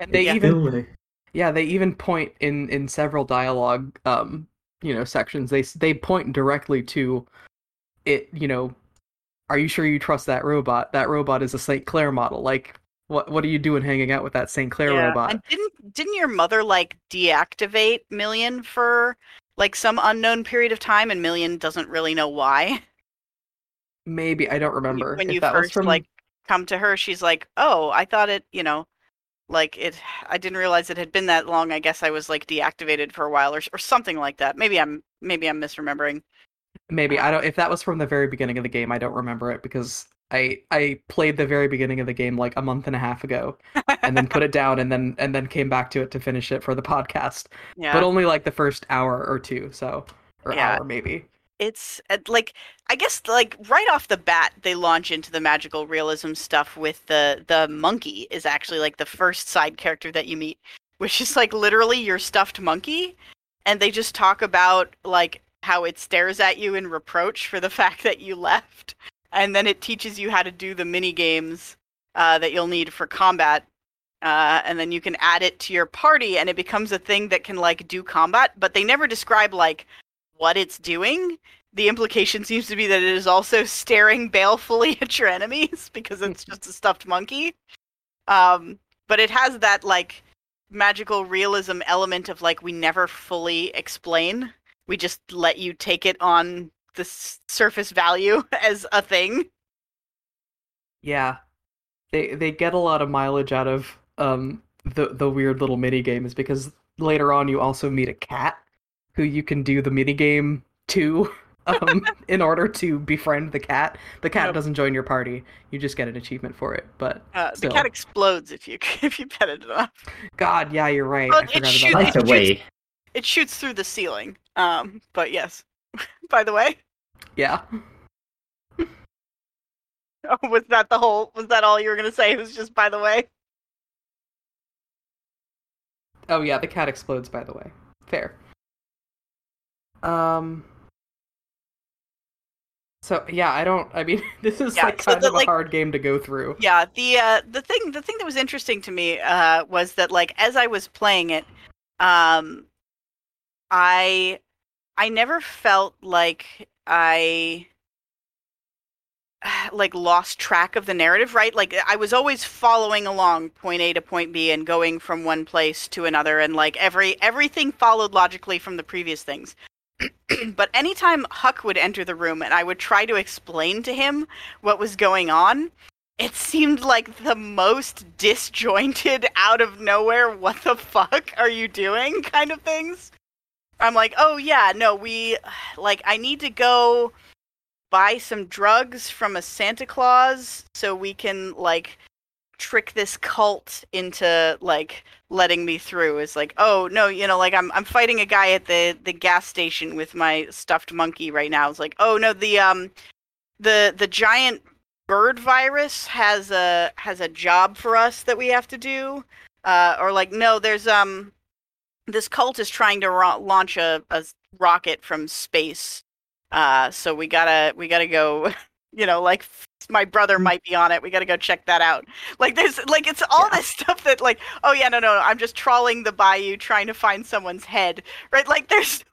and they Yeah. even still, Yeah, they even point in in several dialogue um you know sections. They they point directly to it, you know, are you sure you trust that robot? That robot is a St. Clair model. Like what what are you doing hanging out with that St. Clair yeah. robot? And didn't didn't your mother like deactivate Million for like some unknown period of time and Million doesn't really know why? Maybe I don't remember. when if you that was first from like come to her, she's like, "Oh, I thought it, you know, like it. I didn't realize it had been that long. I guess I was like deactivated for a while, or or something like that. Maybe I'm maybe I'm misremembering. maybe I uh, don't if that was from the very beginning of the game, I don't remember it because I I played the very beginning of the game like a month and a half ago and then put it down and then and then came back to it to finish it for the podcast. yeah, But only like the first hour or two, so or Yeah. hour maybe. It's uh, like I guess like right off the bat they launch into the magical realism stuff with the the monkey is actually like the first side character that you meet, which is like literally your stuffed monkey, and they just talk about like how it stares at you in reproach for the fact that you left, and then it teaches you how to do the mini games uh, that you'll need for combat. Uh, and then you can add it to your party, and it becomes a thing that can like do combat. But they never describe like what it's doing. The implication seems to be that it is also staring balefully at your enemies because it's just a stuffed monkey. Um, but it has that like magical realism element of like we never fully explain. We just let you take it on the s- surface value as a thing. Yeah, they they get a lot of mileage out of um the the weird little mini games because later on you also meet a cat who you can do the mini game to. um, in order to befriend the cat. The cat Yep. doesn't join your party. You just get an achievement for it. But Uh, the cat explodes if you if you pet it enough. God, yeah, you're right. Well, I it forgot shoots- about Nice that. shoots- away. It shoots through the ceiling. Um, but yes. By the way, Yeah. oh, was that the whole? Was that all you were gonna say? It was just by the way. Oh yeah, the cat explodes. By the way, fair. Um. So yeah, I don't. I mean, this is Yeah, like so kind the, of like- a hard game to go through. Yeah, the uh, the thing the thing that was interesting to me uh, was that like as I was playing it, um, I I never felt like I like lost track of the narrative, right? Like I was always following along point A to point B and going from one place to another and like every everything followed logically from the previous things. but anytime Huck would enter the room and I would try to explain to him what was going on, it seemed like the most disjointed out of nowhere what the fuck are you doing kind of things. I'm like, "Oh yeah, no, we like I need to go buy some drugs from a Santa Claus so we can like trick this cult into like letting me through is like oh no you know like i'm i'm fighting a guy at the the gas station with my stuffed monkey right now it's like oh no the um the the giant bird virus has a has a job for us that we have to do uh or like no there's um this cult is trying to launch a, a rocket from space uh, so we gotta we gotta go. You know, like my brother might be on it. We gotta go check that out. Like there's like it's all Yeah. this stuff that like oh yeah no no no, I'm just trawling the bayou trying to find someone's head right. Like there's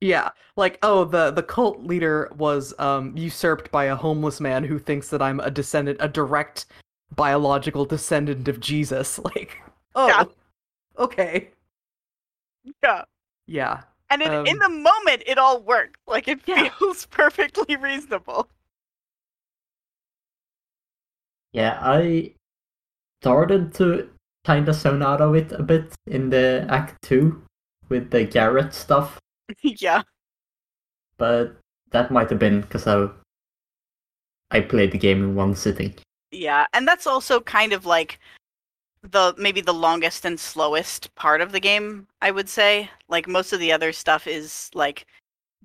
Yeah, like oh, the the cult leader was um usurped by a homeless man who thinks that I'm a descendant, a direct biological descendant of Jesus. Like, oh, Yeah. okay, yeah. yeah, And in, in Um, the moment, it all worked. Like it Yeah. feels perfectly reasonable. Yeah, I started to kind of zone out of it a bit in the Act 2 with the Garrett stuff, yeah, but that might have been because I, I played the game in one sitting. yeah, and that's also kind of like the maybe the longest and slowest part of the game. I would say. Like most of the other stuff is like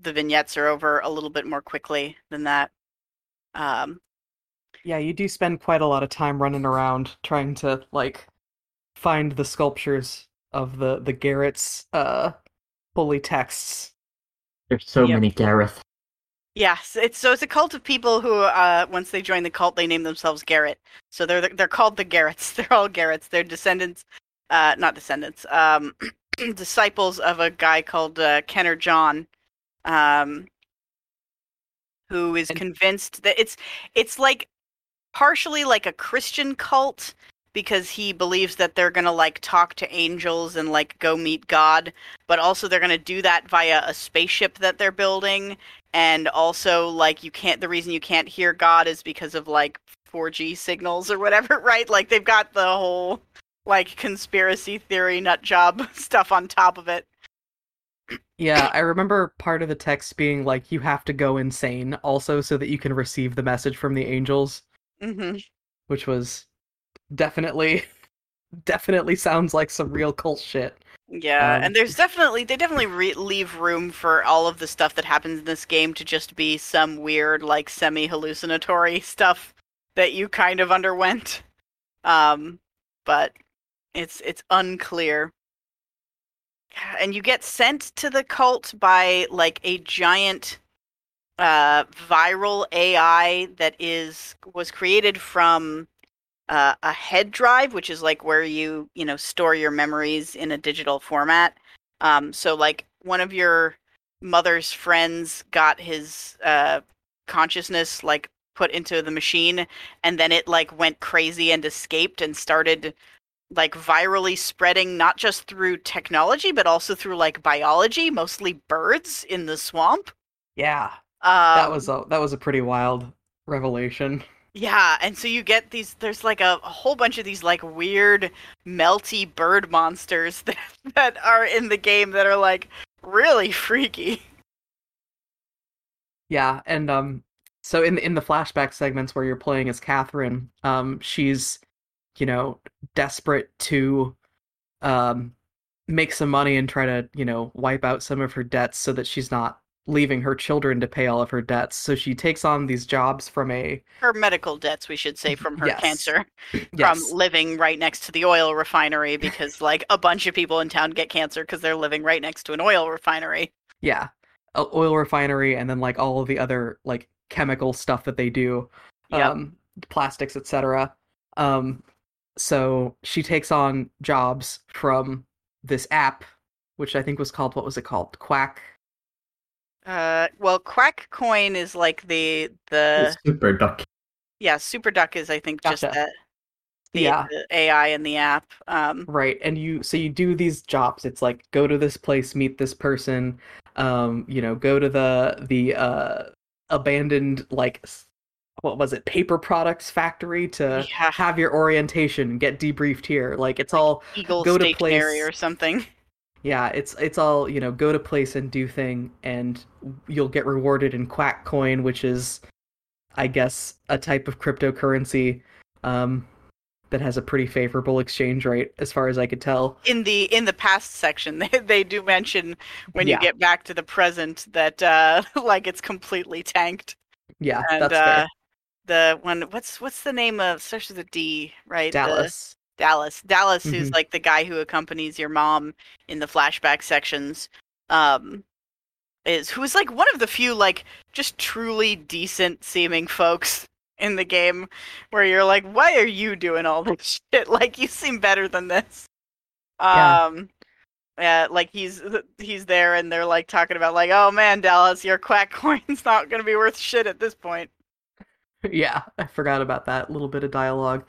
the vignettes are over a little bit more quickly than that. Um, yeah. You do spend quite a lot of time running around trying to like find the sculptures of the the Garrett's uh holy texts. There's so Yep. many Gareth. Yes, it's so it's a cult of people who, uh, once they join the cult, they name themselves Garrett. So they're they're called the Garretts. They're all Garretts. They're descendants, uh, not descendants, um, disciples of a guy called uh, Kenner John, um, who is convinced that it's it's like partially like a Christian cult because he believes that they're gonna like talk to angels and like go meet God, but also they're gonna do that via a spaceship that they're building. And also like you can't the reason you can't hear god is because of like 4g signals or whatever right? Like they've got the whole like conspiracy theory nut job stuff on top of it. Yeah, I remember part of the text being like you have to go insane also so that you can receive the message from the angels, hmm which was definitely definitely sounds like some real cult shit. yeah Um, and there's definitely they definitely re- leave room for all of the stuff that happens in this game to just be some weird like semi hallucinatory stuff that you kind of underwent. Um but it's it's unclear. And you get sent to the cult by like a giant uh viral ai that is was created from uh, a head drive which is like where you you know store your memories in a digital format. Um so like one of your mother's friends got his uh consciousness like put into the machine and then it like went crazy and escaped and started like virally spreading not just through technology but also through like biology mostly birds in the swamp. Yeah, um, that was a that was a pretty wild revelation. yeah and so you get these there's like a, a whole bunch of these like weird melty bird monsters that, that are in the game that are like really freaky Yeah, and um, so in in the flashback segments where you're playing as Catherine, um, she's, you know, desperate to, um, make some money and try to, you know, wipe out some of her debts so that she's not leaving her children to pay all of her debts. So she takes on these jobs from a Her medical debts, we should say, from her Yes. cancer, yes, from living right next to the oil refinery, because like a bunch of people in town get cancer because they're living right next to an oil refinery. yeah, a oil refinery, and then like all of the other like chemical stuff that they do, Yep. um, plastics, etc. Um, so she takes on jobs from this app, which I think was called what was it called? Quack. Uh, well, Quack Coin is like the the Super duck. yeah, Super Duck is I think just that the, Yeah. the AI in the app. Um, Right, and you so you do these jobs. It's like go to this place, meet this person, um, you know, go to the the uh abandoned like what was it, paper products factory to Yeah. have your orientation, get debriefed here. Like it's all Eagle go to Stationery place- or something. Yeah, it's it's all, you know, go to place and do thing and you'll get rewarded in Quack coin, which is I guess a type of cryptocurrency um that has a pretty favorable exchange rate as far as I could tell. in the in the past section they, they do mention when Yeah. you get back to the present that uh like it's completely tanked Yeah, and that's uh fair. the one what's what's the name of starts with a d right The- Dallas. dallas dallas who's like the guy who accompanies your mom in the flashback sections um is who's like one of the few like just truly decent seeming folks in the game where you're like why are you doing all this shit like you seem better than this Yeah. um yeah like he's he's there and they're like talking about like oh man dallas your quack coin's not gonna be worth shit at this point Yeah, I forgot about that little bit of dialogue.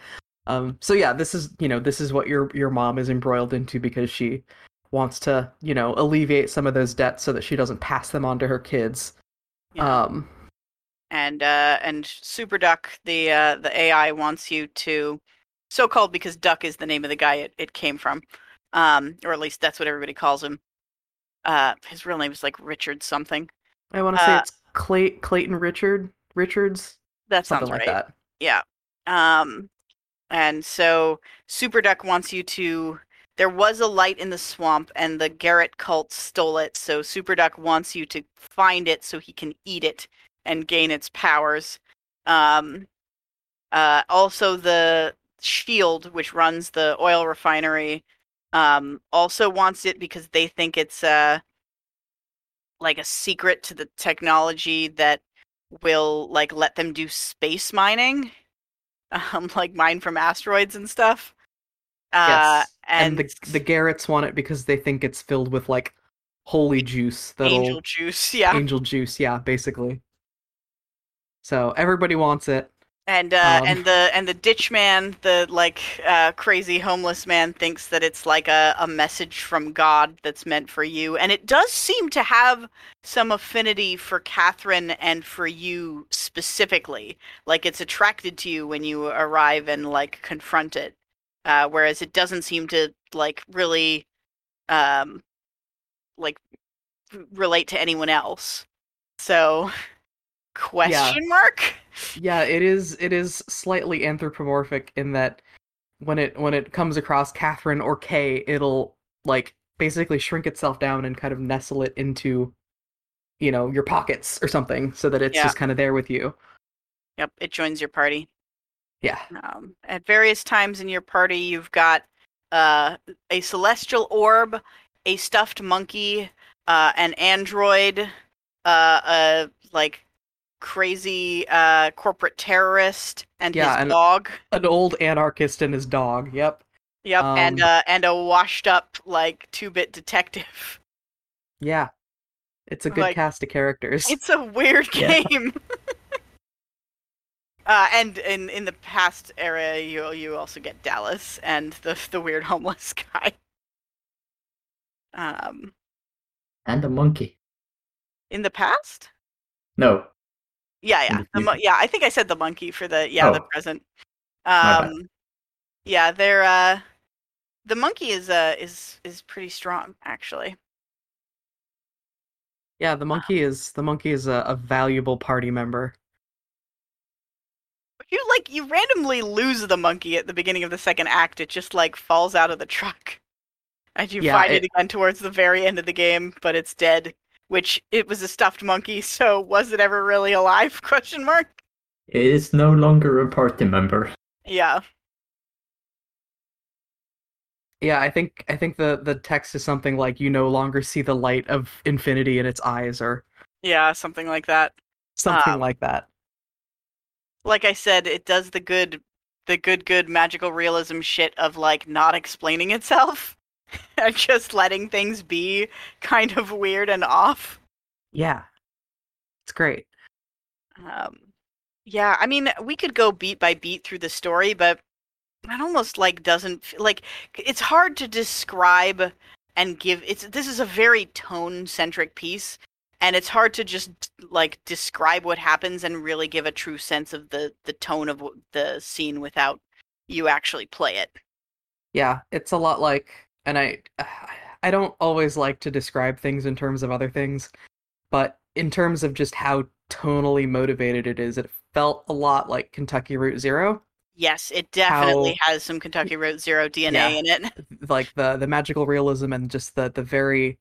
Um, so yeah, this is you know this is what your your mom is embroiled into because she wants to you know alleviate some of those debts so that she doesn't pass them on to her kids. Yeah. Um, and uh and super duck the uh the ai wants you to so called because duck is the name of the guy it, it came from um or at least that's what everybody calls him uh his real name is like richard something I want to say Uh, it's Clay Clayton Richard Richards that sounds something like right that. yeah um and so super duck wants you to there was a light in the swamp and the garrett cult stole it. So super duck wants you to find it so he can eat it and gain its powers. Um uh also the shield which runs the oil refinery um also wants it because they think it's uh like a secret to the technology that will like let them do space mining um like mine from asteroids and stuff uh yes, and, and, the the Garretts want it because they think it's filled with like holy juice that'll angel juice yeah angel juice. Yeah, basically. So everybody wants it. And uh Um, and the and the ditch man the like uh crazy homeless man thinks that it's like a, a message from god that's meant for you. And it does seem to have some affinity for catherine and for you specifically. Like it's attracted to you when you arrive and like confront it. Uh whereas it doesn't seem to like really um like relate to anyone else. So question mark Yeah, it is it is slightly anthropomorphic in that when it when it comes across Catherine or Kay, it'll like basically shrink itself down and kind of nestle it into you know, your pockets or something so that it's Yeah. just kind of there with you. Yep, it joins your party. Yeah. Um, at various times in your party, you've got uh, a celestial orb, a stuffed monkey, uh, an android, uh, a like crazy uh, corporate terrorist, and Yeah, his and- dog. An old anarchist and his dog. Yep. Yep, and um, uh, and a washed up like two bit detective. Yeah. It's a good Like, cast of characters. It's a weird Yeah. game. uh, and in in the past era, you you also get Dallas and the the weird homeless guy. Um, And a monkey. in the past, No. Yeah, yeah, the the mon- future. yeah. I think I said the monkey for the yeah the Oh. present. Um, yeah, they're uh, the monkey is uh is is pretty strong actually. Yeah, the monkey is the monkey is a, a valuable party member. You like you randomly lose the monkey at the beginning of the second act. It just like falls out of the truck, and you Yeah, find it it- again towards the very end of the game, but it's dead. Which it was a stuffed monkey, so was it ever really alive? Question mark. It is no longer a party member. Yeah. Yeah, I think I think the the text is something like you no longer see the light of infinity in its eyes or Yeah, something like that. something Um, like that. Like I said, it does the good the good good magical realism shit of like not explaining itself and just letting things be kind of weird and off. Yeah. It's great. Um yeah, I mean, we could go beat by beat through the story, but that almost like doesn't like it's hard to describe and give it's this is a very tone centric piece and it's hard to just like describe what happens and really give a true sense of the the tone of the scene without you actually play it Yeah, it's a lot like and I I don't always like to describe things in terms of other things, but in terms of just how tonally motivated it is, it felt a lot like Kentucky Route Zero. yes it definitely has some kentucky Route zero dna Yeah. in it like the the magical realism and just the the very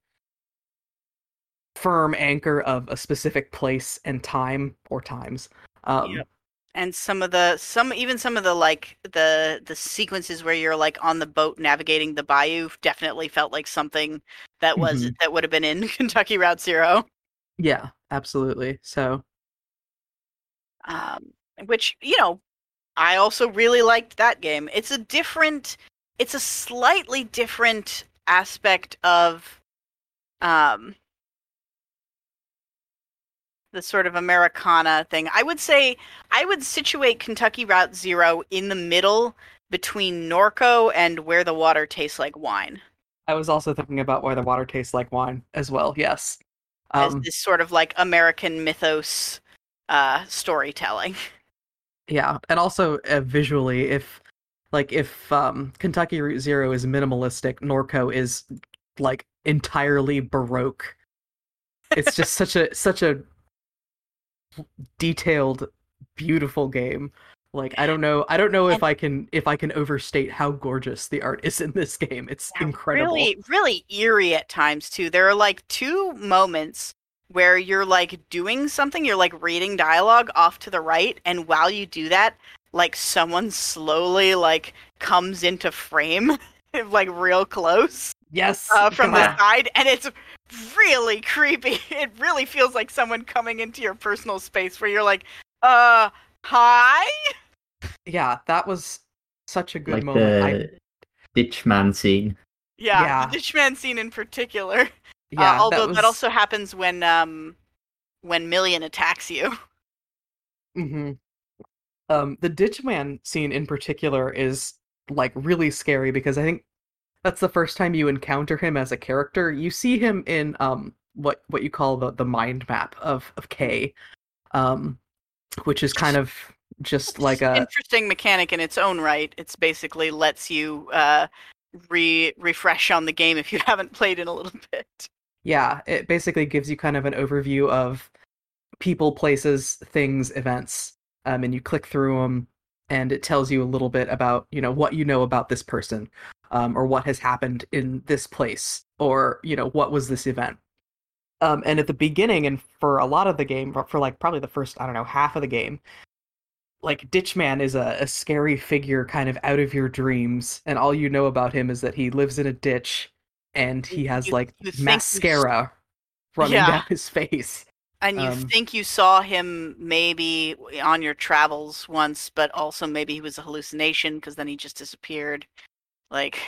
firm anchor of a specific place and time or times. Um, Yep. And some of the some even some of the like the the sequences where you're like on the boat navigating the bayou definitely felt like something that was Mhm. that would have been in Kentucky Route Zero. yeah, absolutely. So Um, which you know, I also really liked that game. It's a different, it's a slightly different aspect of, um, the sort of Americana thing. I would say I would situate Kentucky Route Zero in the middle between Norco and Where the Water Tastes Like Wine. I was also thinking about why the water tastes like wine as well. Yes. As Um, this sort of like American mythos uh, storytelling. yeah, and also uh, visually, if like if um, Kentucky Route Zero is minimalistic, Norco is like entirely baroque. It's just such a such a detailed, beautiful game. Like I don't know, I don't know if And- I can if I can overstate how gorgeous the art is in this game. It's Yeah, incredible. Really, really eerie at times too. There are like two moments where you're like doing something, you're like reading dialogue off to the right, and while you do that, like someone slowly like comes into frame, like real close Yes, uh, from the side, and it's really creepy. It really feels like someone coming into your personal space where you're like, uh, hi. yeah, that was such a good like moment. I, the ditch man scene. Yeah, Yeah. the Ditchman scene in particular. yeah, uh, although was... that also happens when um when Million attacks you. Mm-hmm. Um, the Ditchman scene in particular is like really scary because I think that's the first time you encounter him as a character. You see him in um what what you call the the mind map of of K, um, which is kind of just like a interesting mechanic in its own right. It's basically lets you uh re refresh on the game if you haven't played in a little bit. yeah. It basically gives you kind of an overview of people, places, things, events, um, and you click through them, and it tells you a little bit about you know what you know about this person, um, or what has happened in this place, or you know what was this event. Um, and at the beginning, and for a lot of the game, for like probably the first I don't know half of the game, like Ditchman is a, a scary figure, kind of out of your dreams, and all you know about him is that he lives in a ditch, and he has you- like you think you mascara running Yeah. down his face. And you Um, think you saw him maybe on your travels once, but also maybe he was a hallucination because then he just disappeared. Like,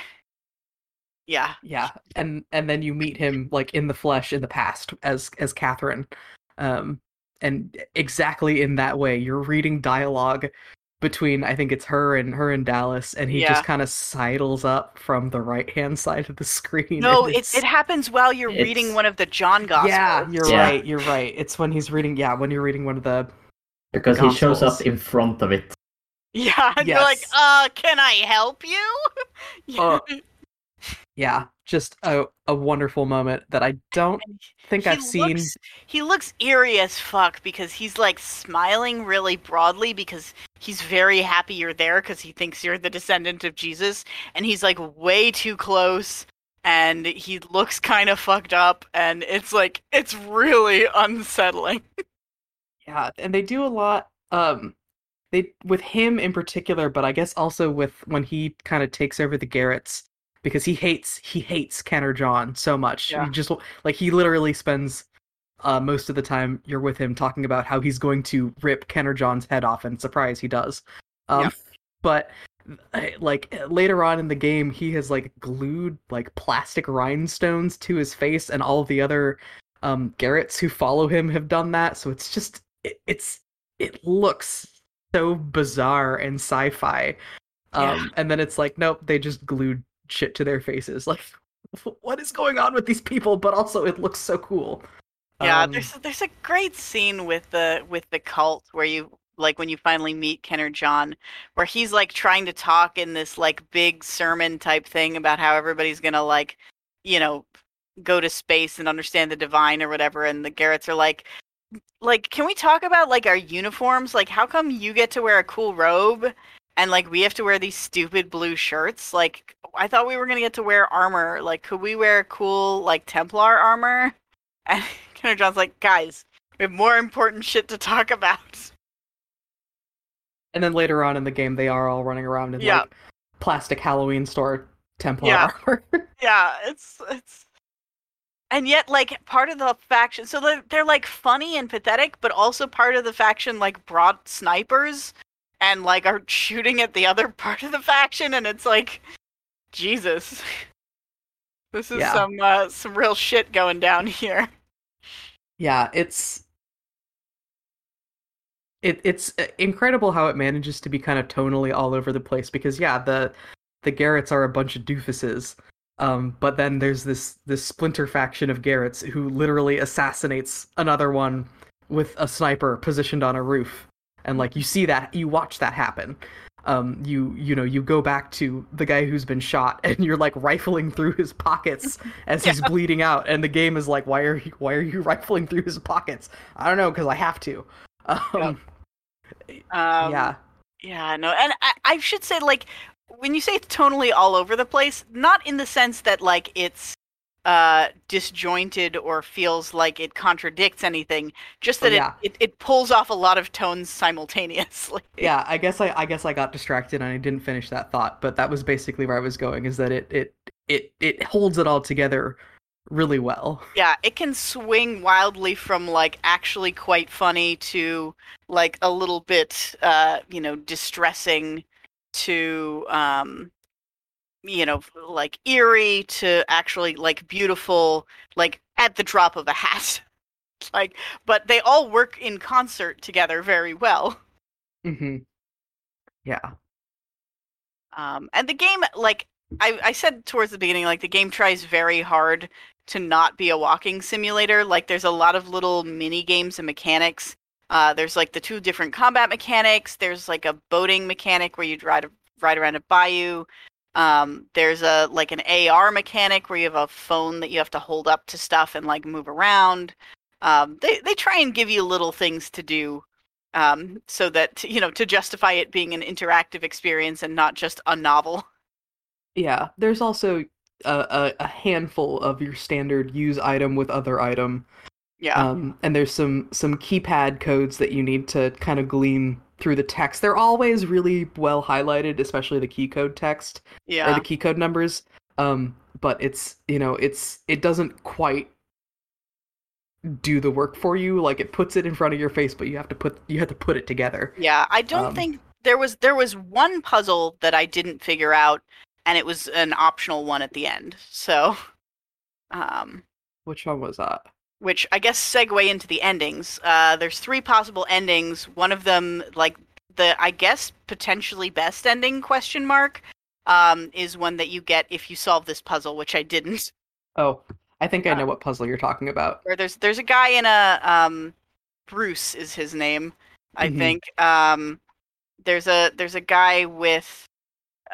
yeah, Yeah, and and then you meet him like in the flesh in the past as as Catherine, um, and exactly in that way, you're reading dialogue between I think it's her and her and Dallas, and he Yeah. just kind of sidles up from the right hand side of the screen. no, it it's- it happens while you're reading one of the John Gospels. yeah, you're Yeah. right, you're right. It's when he's reading, yeah, when you're reading one of the Because he shows up in front of it. Yeah, and you're like, uh, can I help you? Uh, Yeah, just a, a wonderful moment that I don't think he I've seen. he looks eerie as fuck because he's like smiling really broadly because he's very happy you're there because he thinks you're the descendant of Jesus and he's like way too close and he looks kind of fucked up and it's like it's really unsettling. Yeah, and they do a lot. Um, they with him in particular, but I guess also with when he kind of takes over the Garretts because he hates he hates Kenner John so much. Yeah. He just like he literally spends uh, most of the time you're with him talking about how he's going to rip Kenner John's head off, and surprise, he does. Um, Yeah. But uh, like later on in the game, he has like glued like plastic rhinestones to his face, and all the other um, Garretts who follow him have done that. So it's just it, it's it looks so bizarre and sci-fi. Um, Yeah. And then it's like, nope, they just glued shit to their faces. Like, what is going on with these people? But also, it looks so cool. Yeah, Um, there's there's a great scene with the with the cult where you like when you finally meet Kenner John, where he's like trying to talk in this like big sermon type thing about how everybody's gonna like, you know, go to space and understand the divine or whatever, and the Garrets are like, like, can we talk about like our uniforms? Like, how come you get to wear a cool robe? And like we have to wear these stupid blue shirts. Like I thought we were gonna get to wear armor. Like could we wear cool like Templar armor? And Kenner John's like, guys, we have more important shit to talk about. And then later on in the game, they are all running around in Yeah. like plastic Halloween store Templar Yeah. armor. Yeah, it's it's and yet like part of the faction so they're, they're like funny and pathetic, but also part of the faction like brought snipers and like are shooting at the other part of the faction and it's like Jesus. This is Yeah. some uh, some real shit going down here. yeah, it's it it's uh, incredible how it manages to be kind of tonally all over the place because yeah, the the garrets are a bunch of doofuses. Um, but then there's this this splinter faction of Garretts who literally assassinates another one with a sniper positioned on a roof. And like you see that you watch that happen. Um, you you know you go back to the guy who's been shot and you're like rifling through his pockets as he's Yeah. bleeding out and the game is like why are you why are you rifling through his pockets i don't know because i have to um, Um, yeah Yeah, no, and I, I should say, like, when you say it's tonally all over the place, not in the sense that like it's uh disjointed or feels like it contradicts anything, just Oh, that yeah. it, it it pulls off a lot of tones simultaneously. yeah i guess i i guess i got distracted and i didn't finish that thought but that was basically where i was going is that it it it, it holds it all together really well Yeah, it can swing wildly from like actually quite funny to like a little bit uh, you know, distressing to um you know, like eerie to actually like beautiful like at the drop of a hat. like but they all work in concert together very well. hmm yeah Um, and the game, like I, I said towards the beginning, like the game tries very hard to not be a walking simulator. Like there's a lot of little mini games and mechanics. Uh, there's like the two different combat mechanics. There's like a boating mechanic where you ride ride around a bayou. Um, there's a like an AR mechanic where you have a phone that you have to hold up to stuff and like move around. Um, they they try and give you little things to do um, so that you know to justify it being an interactive experience and not just a novel. yeah there's also a, a, a handful of your standard use item with other item Yeah, Um, and there's some some keypad codes that you need to kind of glean through the text. They're always really well highlighted, especially the key code text or the key code numbers. Um, but it's you know it's it doesn't quite do the work for you. Like it puts it in front of your face, but you have to put you have to put it together. yeah. I don't um, think there was there was one puzzle that I didn't figure out, and it was an optional one at the end. So, um, Which one was that? Which I guess segue into the endings. Uh, there's three possible endings. One of them, like the I guess potentially best ending question mark, um, is one that you get if you solve this puzzle, which I didn't. Oh, I think I know Uh, what puzzle you're talking about. Where there's there's a guy in a um, Bruce is his name, I Mhm. think. Um, there's a there's a guy with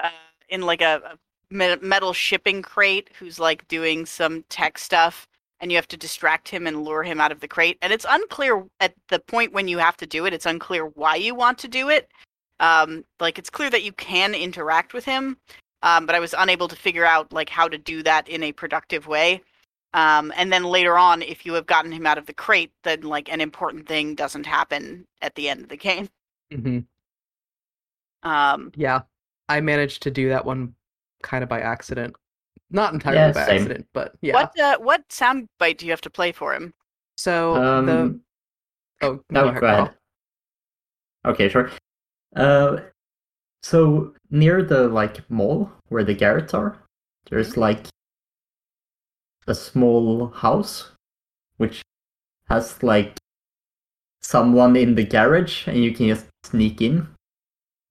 uh, in like a, a metal shipping crate who's like doing some tech stuff and you have to distract him and lure him out of the crate and it's unclear at the point when you have to do it it's unclear why you want to do it. Um, like it's clear that you can interact with him um, but i was unable to figure out like how to do that in a productive way. Um, and then later on if you have gotten him out of the crate then like an important thing doesn't happen at the end of the game. Hmm um, Yeah, I managed to do that one kind of by accident. Not entirely Yeah, by same. accident, but yeah. what uh, what sound bite do you have to play for him So the Um, oh No, ahead, go ahead. Okay, sure. Uh, so near the like mall where the Garrets are, there's like a small house which has like someone in the garage, and you can just sneak in.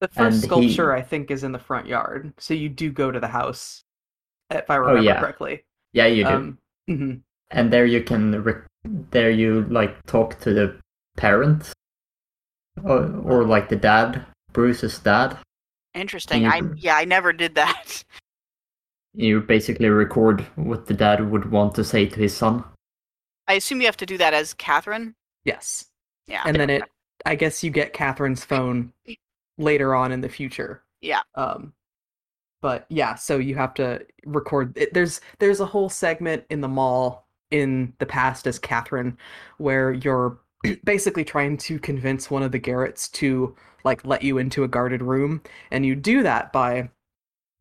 The first and he- sculpture I think is in the front yard, so you do go to the house, if I remember Oh, yeah. correctly. Yeah, you do. Um, mhm. and there you can rec- there you like talk to the parent or, or like the dad bruce's dad interesting you- i yeah i never did that you basically record what the dad would want to say to his son i assume you have to do that as catherine Yes, yeah and then it. I guess you get Catherine's phone later on in the future. Yeah. Um, but yeah, so you have to record. It, there's there's a whole segment in the mall in the past as Catherine, where you're basically trying to convince one of the Garrets to like let you into a guarded room, and you do that by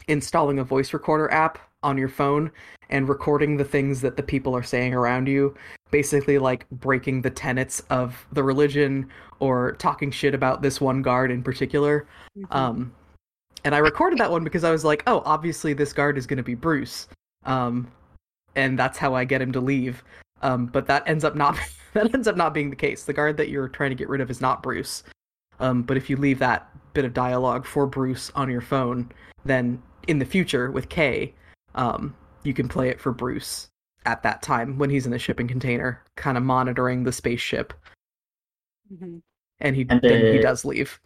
installing a voice recorder app on your phone and recording the things that the people are saying around you basically like breaking the tenets of the religion or talking shit about this one guard in particular Mm-hmm. um and i recorded that one because i was like oh obviously this guard is going to be bruce. Um and that's how i get him to leave. Um but that ends up not that ends up not being the case. The guard that you're trying to get rid of is not bruce. Um but if you leave that bit of dialogue for bruce on your phone then in the future with kay um you can play it for bruce at that time when he's in the shipping container kind of monitoring the spaceship. Mhm. and he And then he does leave.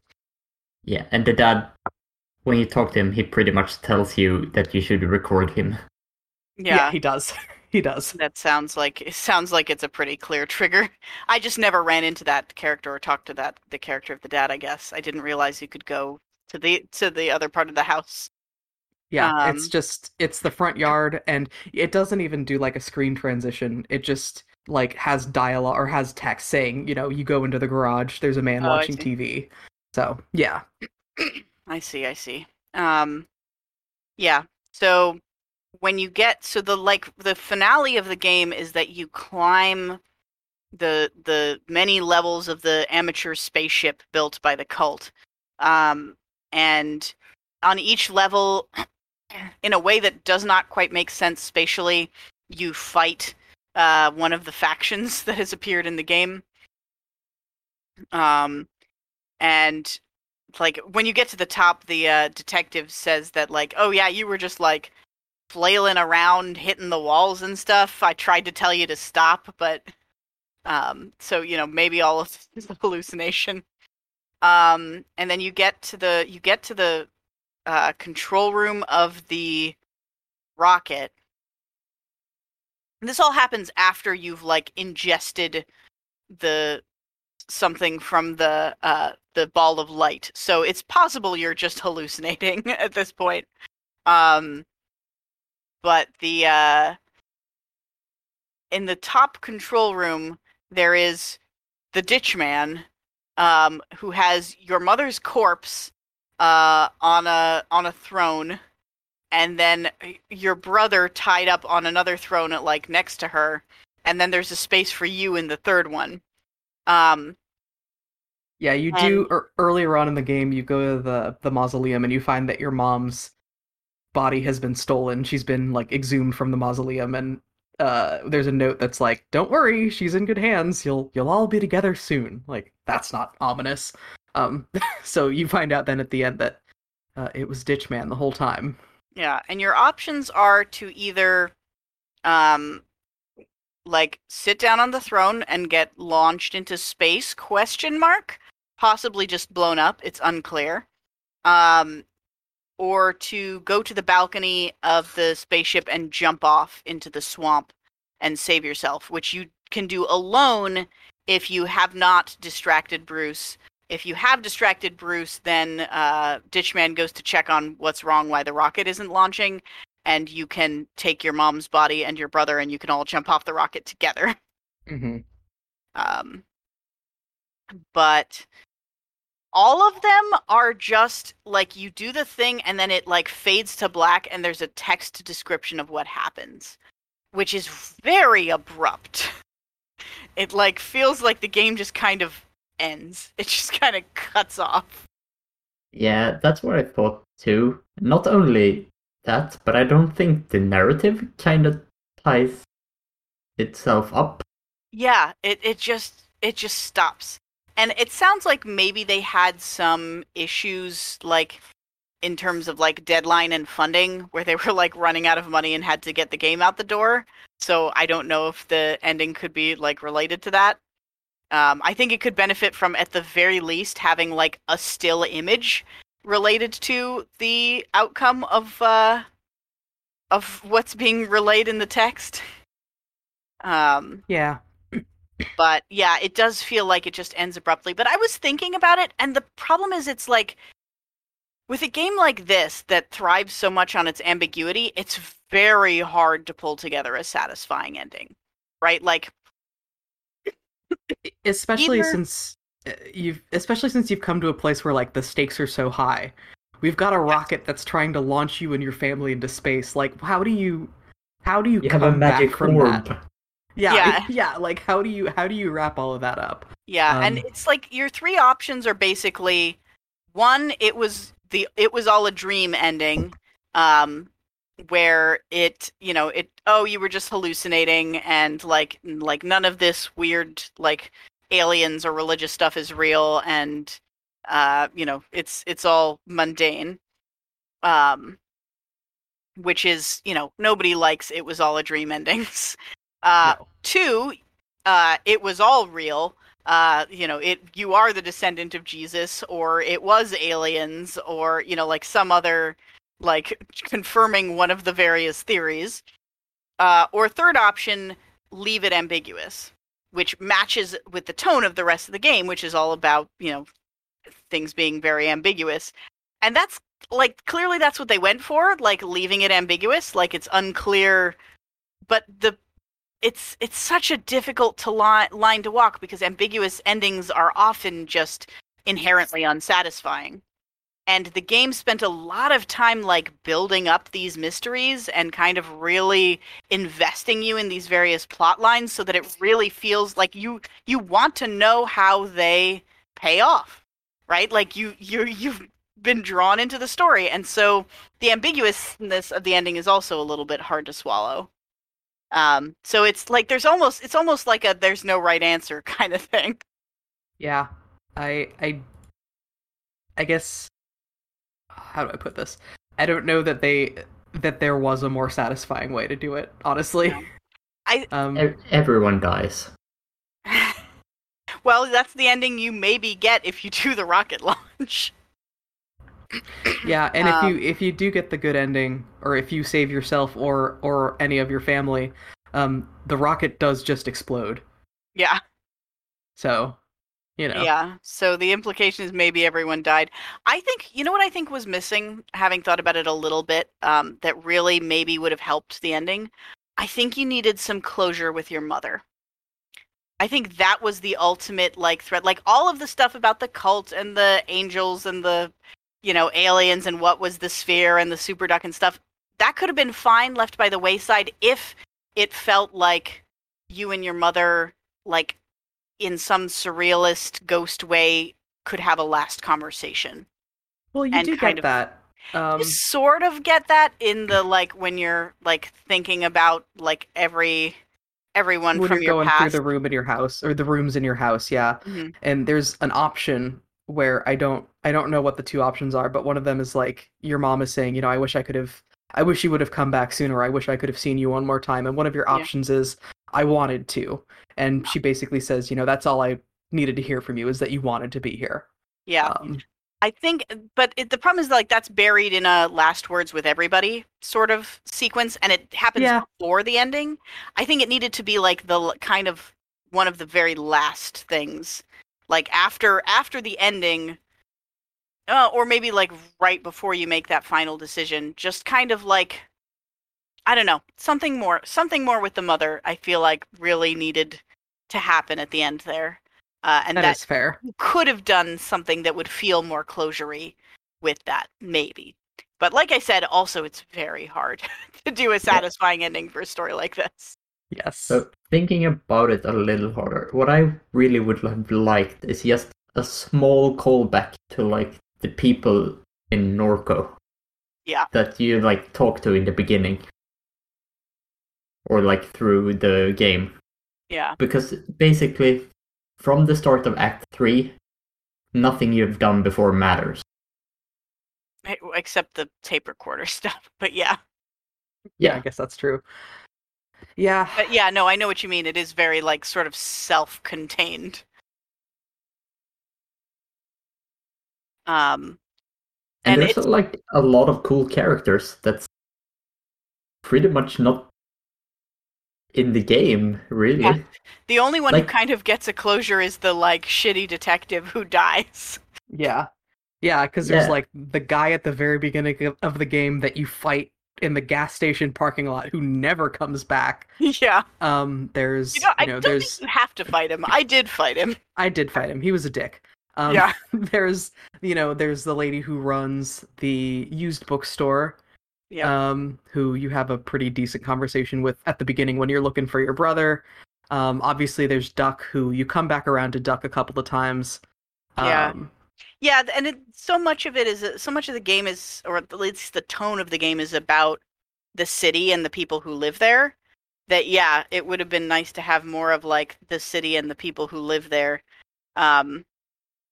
Yeah and the dad when you talk to him he pretty much tells you that you should record him yeah, he does he does that sounds like it sounds like it's a pretty clear trigger i just never ran into that character or talked to that the character of the dad i guess i didn't realize you could go to the to the other part of the house Yeah, it's Um, just it's the front yard and it doesn't even do like a screen transition. It just like has dialogue or has text saying, you know, you go into the garage, there's a man Oh, watching. TV. So, yeah. I see, I see. Um yeah. So when you get so the like the finale of the game is that you climb the the many levels of the amateur spaceship built by the cult. Um and on each level in a way that does not quite make sense spatially, you fight uh one of the factions that has appeared in the game. Um and like when you get to the top the uh, detective says that like oh yeah you were just like flailing around hitting the walls and stuff. I tried to tell you to stop but um so you know maybe all of this is a hallucination. Um and then you get to the you get to the uh control room of the rocket. And this all happens after you've like ingested the something from the uh the ball of light. So it's possible you're just hallucinating at this point. Um but the uh in the top control room there is the ditch man um who has your mother's corpse uh on a on a throne and then your brother tied up on another throne like next to her and then there's a space for you in the third one um Yeah, you do er, earlier on in the game you go to the the mausoleum and you find that your mom's body has been stolen. She's been like exhumed from the mausoleum and uh there's a note that's like, "Don't worry, she's in good hands. You'll you'll all be together soon." Like that's not ominous. Um so you find out then at the end that uh, it was Ditchman the whole time. Yeah, and your options are to either um like sit down on the throne and get launched into space question mark possibly just blown up it's unclear um or to go to the balcony of the spaceship and jump off into the swamp and save yourself, which you can do alone if you have not distracted Bruce. If you have distracted Bruce, then uh, Ditchman goes to check on what's wrong, why the rocket isn't launching, and you can take your mom's body and your brother, and you can all jump off the rocket together. hmm Um, but all of them are just like you do the thing and then it like fades to black and there's a text description of what happens, which is very abrupt. It like feels like the game just kind of ends. It just kind of cuts off. Yeah, that's what I thought too. Not only that, but I don't think the narrative kind of ties itself up. Yeah, it it just it just stops. And it sounds like maybe they had some issues like in terms of like deadline and funding where they were like running out of money and had to get the game out the door. So I don't know if the ending could be like related to that. Um, I think it could benefit from at the very least having like a still image related to the outcome of uh, of what's being relayed in the text. Um, Yeah. But yeah, it does feel like it just ends abruptly. But I was thinking about it, and the problem is, it's like with a game like this that thrives so much on its ambiguity, it's very hard to pull together a satisfying ending, right? Like, especially Either- since uh, you've especially since you've come to a place where like the stakes are so high we've got a rocket that's trying to launch you and your family into space like how do you how do you, You come have a magic back from orb. that yeah Yeah. yeah like how do you how do you wrap all of that up yeah, and Um, it's like your three options are basically one, it was the it was all a dream ending, um, where it you know it oh you were just hallucinating and like like none of this weird like aliens or religious stuff is real and uh you know it's it's all mundane um which is you know nobody likes it was all a dream endings uh No. two uh it was all real. Uh you know it you are the descendant of jesus or it was aliens or you know like some other like confirming one of the various theories. Uh or third option leave it ambiguous which matches with the tone of the rest of the game which is all about you know things being very ambiguous. And that's like clearly that's what they went for like leaving it ambiguous like it's unclear. But the it's it's such a difficult to line, line to walk because ambiguous endings are often just inherently unsatisfying. And the game spent a lot of time like building up these mysteries and kind of really investing you in these various plot lines so that it really feels like you you want to know how they pay off right? Like you you you've been drawn into the story. And so the ambiguousness of the ending is also a little bit hard to swallow um so it's like there's almost it's almost like a there's no right answer kind of thing yeah i i i guess how do i put this i don't know that they that there was a more satisfying way to do it honestly Yeah. I- um E- Everyone dies. well that's the ending you maybe get if you do the rocket launch Yeah, and if Um, you if you do get the good ending, or if you save yourself or or any of your family, um, the rocket does just explode. yeah So, you know, Yeah. So the implication is maybe everyone died. I think you know what I think was missing, having thought about it a little bit, um, that really maybe would have helped the ending. I think you needed some closure with your mother. I think that was the ultimate like threat. Like all of the stuff about the cult and the angels and the you know aliens and what was the sphere and the super duck and stuff. That could have been fine left by the wayside if it felt like you and your mother like in some surrealist ghost way could have a last conversation. well, you and do kind get of- that. Um, you sort of get that in the like when you're like thinking about like every everyone when from you're your going past. through the room in your house or the rooms in your house, yeah, Mhm. and there's an option where I don't I don't know what the two options are, but one of them is like your mom is saying, you know, I wish I could have I wish you would have come back sooner. I wish I could have seen you one more time. And one of your Yeah. options is I wanted to. And she basically says, you know, that's all I needed to hear from you is that you wanted to be here. Yeah. Um, I think, but it, the problem is like that's buried in a last words with everybody sort of sequence, and it happens Yeah. before the ending. I think it needed to be like the kind of one of the very last things, like after after the ending, uh, or maybe like right before you make that final decision. Just kind of like, I don't know, something more, something more with the mother. I feel like really needed to happen at the end there, uh, and that that is fair. could have done something that would feel more closury with that, maybe. But like I said, also it's very hard to do a satisfying ending for a story like this. Yes. So thinking about it a little harder, what I really would have liked is just a small callback to like the people in Norco. Yeah. That you like talk to in the beginning. Or like through the game. Yeah. Because basically from the start of Act Three, nothing you've done before matters. Except the tape recorder stuff. But yeah. yeah, I guess that's true. Yeah. But yeah, no, I know what you mean. It is very like sort of self-contained. Um And, And there's like a lot of cool characters that's pretty much not in the game, really. Yeah. the only one who kind of gets a closure is the like shitty detective who dies. Yeah. Yeah, because there's Yeah. like the guy at the very beginning of, of the game that you fight in the gas station parking lot who never comes back. yeah. Um, there's You know, I you know, don't there's think you have to fight him. I did fight him. I did fight him. He was a dick. Um, Yeah. there's you know there's the lady who runs the used bookstore. Yeah. Um, who you have a pretty decent conversation with at the beginning when you're looking for your brother. Um, obviously there's Duck who you come back around to Duck a couple of times. Um, Yeah, th- and it, so much of it is so much of the game is, or at least the tone of the game is about the city and the people who live there. That yeah, it would have been nice to have more of like the city and the people who live there. Um,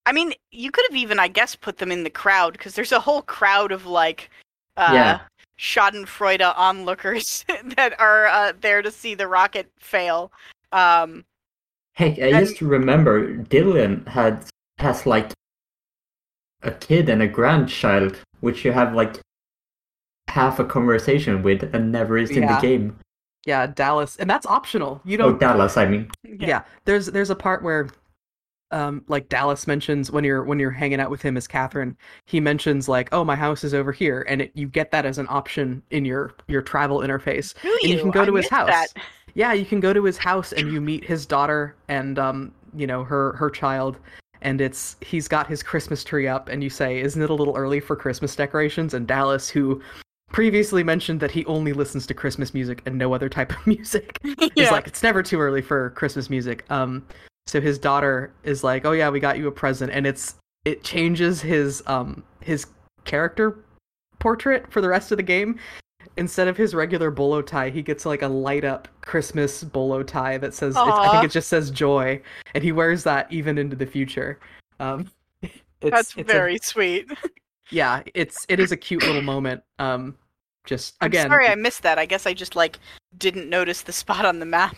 I mean, you could have even, I guess, put them in the crowd because there's a whole crowd of like, uh, Yeah. Schadenfreude onlookers that are uh, there to see the rocket fail. Um, Hey, I And- to remember Dylan had has like a kid and a grandchild, which you have like half a conversation with and never is in the game. yeah, Dallas, and that's optional. You Oh, don't Dallas, I mean. yeah. there's there's a part where um like dallas mentions when you're when you're hanging out with him as catherine he mentions like oh my house is over here and it, you get that as an option in your your travel interface Do and you can go I to his house that. yeah you can go to his house and you meet his daughter and um you know her her child and it's he's got his christmas tree up and you say isn't it a little early for christmas decorations and dallas who previously mentioned that he only listens to christmas music and no other type of music He's Yeah. like, it's never too early for Christmas music. Um, so his daughter is like, oh yeah, we got you a present, and it's it changes his um his character portrait for the rest of the game. Instead of his regular bolo tie, he gets like a light up Christmas bolo tie that says, it's, I think it just says joy, and he wears that even into the future. Um, it's, That's it's a- very sweet. yeah, it's it is a cute little moment. Um, just again, I'm sorry I missed that. I guess I just like didn't notice the spot on the map.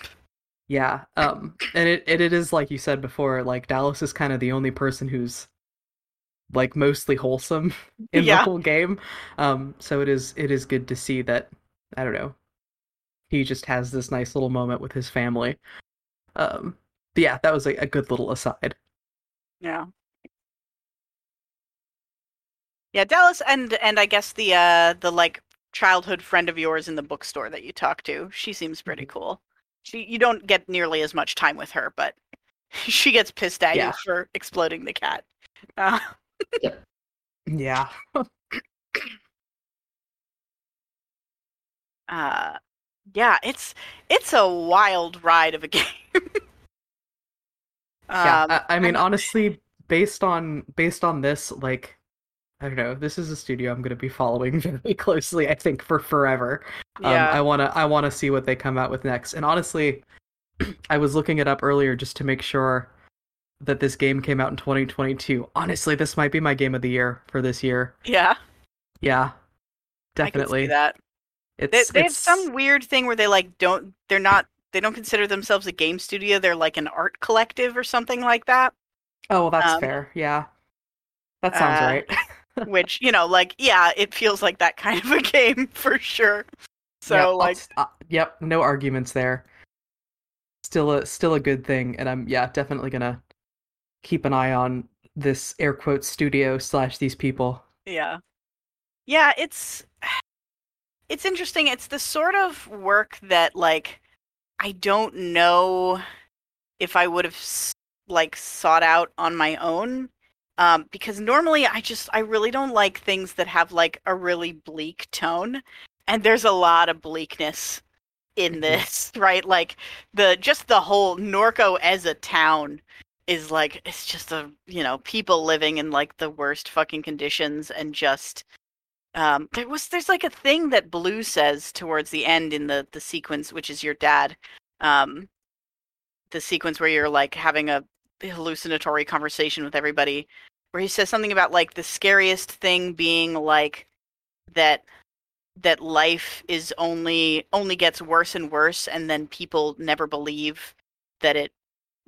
Yeah, um, and it, it it is like you said before. Like Dallas is kind of the only person who's like mostly wholesome in the whole game. Um, so it is it is good to see that. I don't know. He just has this nice little moment with his family. Um, yeah, that was a, a good little aside. Yeah. Yeah, Dallas and and I guess the uh the like childhood friend of yours in the bookstore that you talk to. She seems pretty Mm-hmm. cool. She you don't get nearly as much time with her, but she gets pissed at Yeah. you for exploding the cat. Uh, Yeah. uh yeah, it's it's a wild ride of a game. yeah. um, I, I mean, I'm- honestly, based on based on this, like, I don't know. This is a studio I'm going to be following very closely. I think for forever. yeah. Um, I wanna I wanna see what they come out with next. And honestly, I was looking it up earlier just to make sure that this game came out in 2022. Honestly, this might be my game of the year for this year. yeah. Yeah, I can see definitely. that. They, It's they have it's some weird thing where they like don't they're not they don't consider themselves a game studio they're like an art collective or something like that oh, well, that's um, fair. Yeah, That sounds Uh, right. which you know, like yeah, it feels like that kind of a game for sure. So Yep, like, uh, yep, no arguments there. Still a still a good thing, and I'm yeah definitely gonna keep an eye on this air quote studio slash these people. yeah, yeah, it's it's interesting. It's the sort of work that like I don't know if I would have like sought out on my own. Um, because normally I just I really don't like things that have like a really bleak tone, and there's a lot of bleakness in Mhm. this, right? Like the just the whole Norco as a town is like it's just a you know people living in like the worst fucking conditions and just um there was there's like a thing that Blue says towards the end in the the sequence which is your dad um the sequence where you're like having a hallucinatory conversation with everybody where he says something about like the scariest thing being like that that life is only only gets worse and worse and then people never believe that it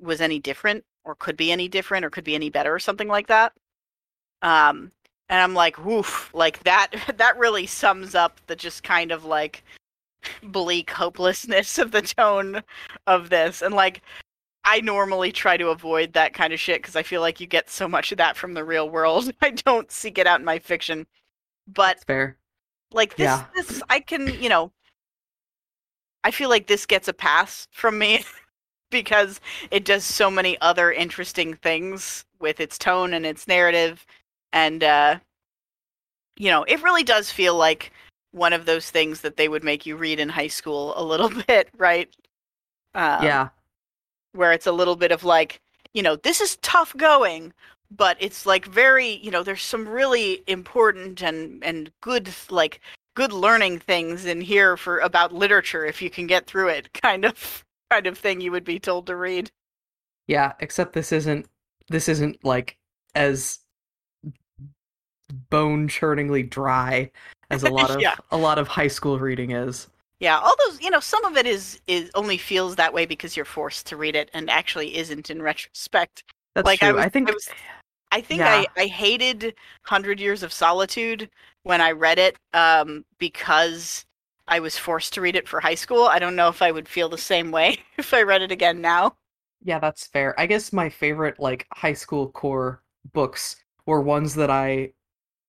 was any different or could be any different or could be any better or something like that. Um and i'm like woof like that that really sums up the just kind of like bleak hopelessness of the tone of this. And like i normally try to avoid that kind of shit because i feel like you get so much of that from the real world. I don't seek it out in my fiction. But That's fair. like this, Yeah. this I can, you know, I feel like this gets a pass from me because it does so many other interesting things with its tone and its narrative, and uh, you know, it really does feel like one of those things that they would make you read in high school a little bit, right? Um, yeah, where it's a little bit of like, you know, this is tough going, but it's like very, you know, there's some really important and and good like good learning things in here for about literature if you can get through it, kind of kind of thing you would be told to read. yeah. Except this isn't this isn't like as bone churningly dry as a lot of Yeah. a lot of high school reading is. Yeah, all those, you know, some of it is is only feels that way because you're forced to read it and actually isn't in retrospect. That's Like, I true. was- I think I was- I think Yeah. I, I hated Hundred Years of Solitude when I read it um, because I was forced to read it for high school. I don't know if I would feel the same way if I read it again now. Yeah, that's fair. I guess my favorite like high school core books were ones that I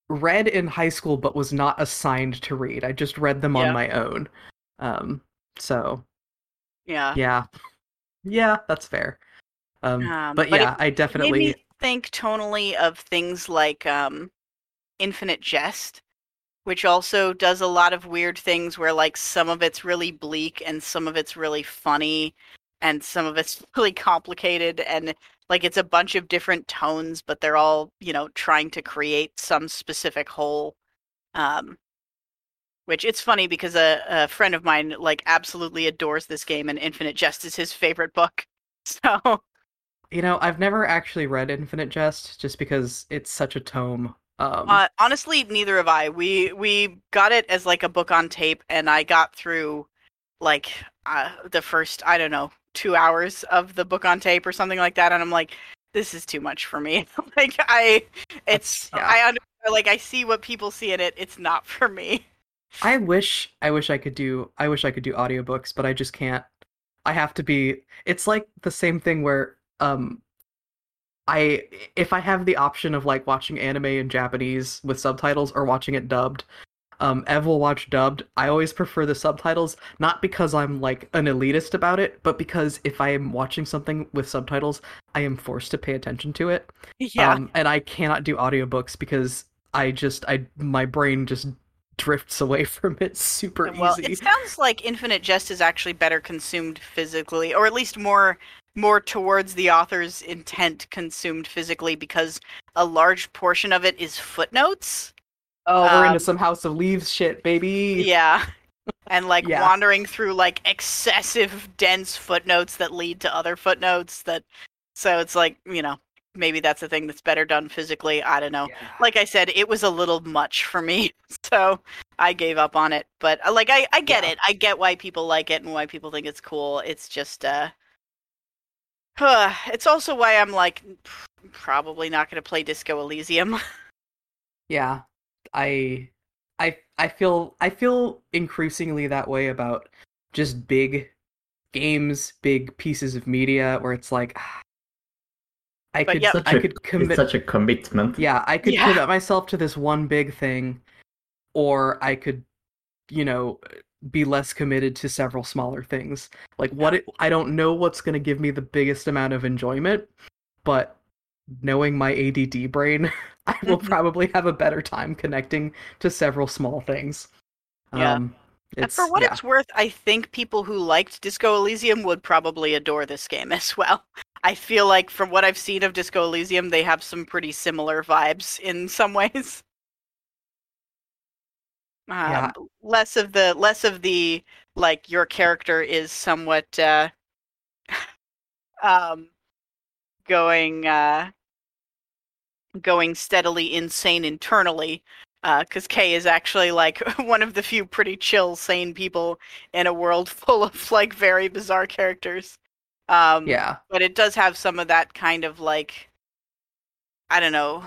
read in high school but was not assigned to read. I just read them Yeah. on my own. Um so Yeah. yeah. Yeah, that's fair. Um, Um, but, but yeah, I definitely think tonally of things like um, Infinite Jest, which also does a lot of weird things where like some of it's really bleak and some of it's really funny and some of it's really complicated and like it's a bunch of different tones but they're all you know trying to create some specific whole um which it's funny because a, a friend of mine like absolutely adores this game and infinite jest is his favorite book so you know, I've never actually read Infinite Jest just because it's such a tome. Um Uh, honestly, neither have I. We we got it as like a book on tape, and I got through like uh, the first I don't know two hours of the book on tape or something like that, and I'm like, this is too much for me. like I, it's yeah. I under, like I see what people see in it. It's not for me. I wish I wish I could do I wish I could do audiobooks, but I just can't. I have to be it's like the same thing where um I if I have the option of like watching anime in Japanese with subtitles or watching it dubbed, um Ev will watch dubbed. I always prefer the subtitles, not because I'm like an elitist about it, but because if I am watching something with subtitles, I am forced to pay attention to it. Yeah, Um, and I cannot do audiobooks because I just I my brain just drifts away from it super well, easy. it sounds like Infinite Jest is actually better consumed physically, or at least more more towards the author's intent consumed physically, because a large portion of it is footnotes. oh, we're um, into some House of Leaves shit, baby. Yeah. And like Yeah. wandering through like excessive dense footnotes that lead to other footnotes that so it's like, you know, maybe that's a thing that's better done physically. I don't know. Yeah. Like I said, it was a little much for me. So I gave up on it. But uh, like I, I get Yeah. it. I get why people like it and why people think it's cool. It's just uh it's also why I'm like probably not going to play Disco Elysium. Yeah, I, I, I feel I feel increasingly that way about just big games, big pieces of media, where it's like, I But could yep. Such I a- could It's commit. such a commitment. Yeah, I could Yeah. commit myself to this one big thing, or I could, you know, be less committed to several smaller things. Like what it, I don't know what's going to give me the biggest amount of enjoyment, but knowing my ADD brain, I will Mhm. probably have a better time connecting to several small things. Yeah. Um, And for what yeah. it's worth, I think people who liked Disco Elysium would probably adore this game as well. I feel like from what I've seen of Disco Elysium, they have some pretty similar vibes in some ways. Um, Yeah. Less of the less of the like your character is somewhat uh, um, going uh, going steadily insane internally because Kay is actually like one of the few pretty chill, sane people in a world full of like very bizarre characters. Um, yeah. but it does have some of that kind of like, I don't know,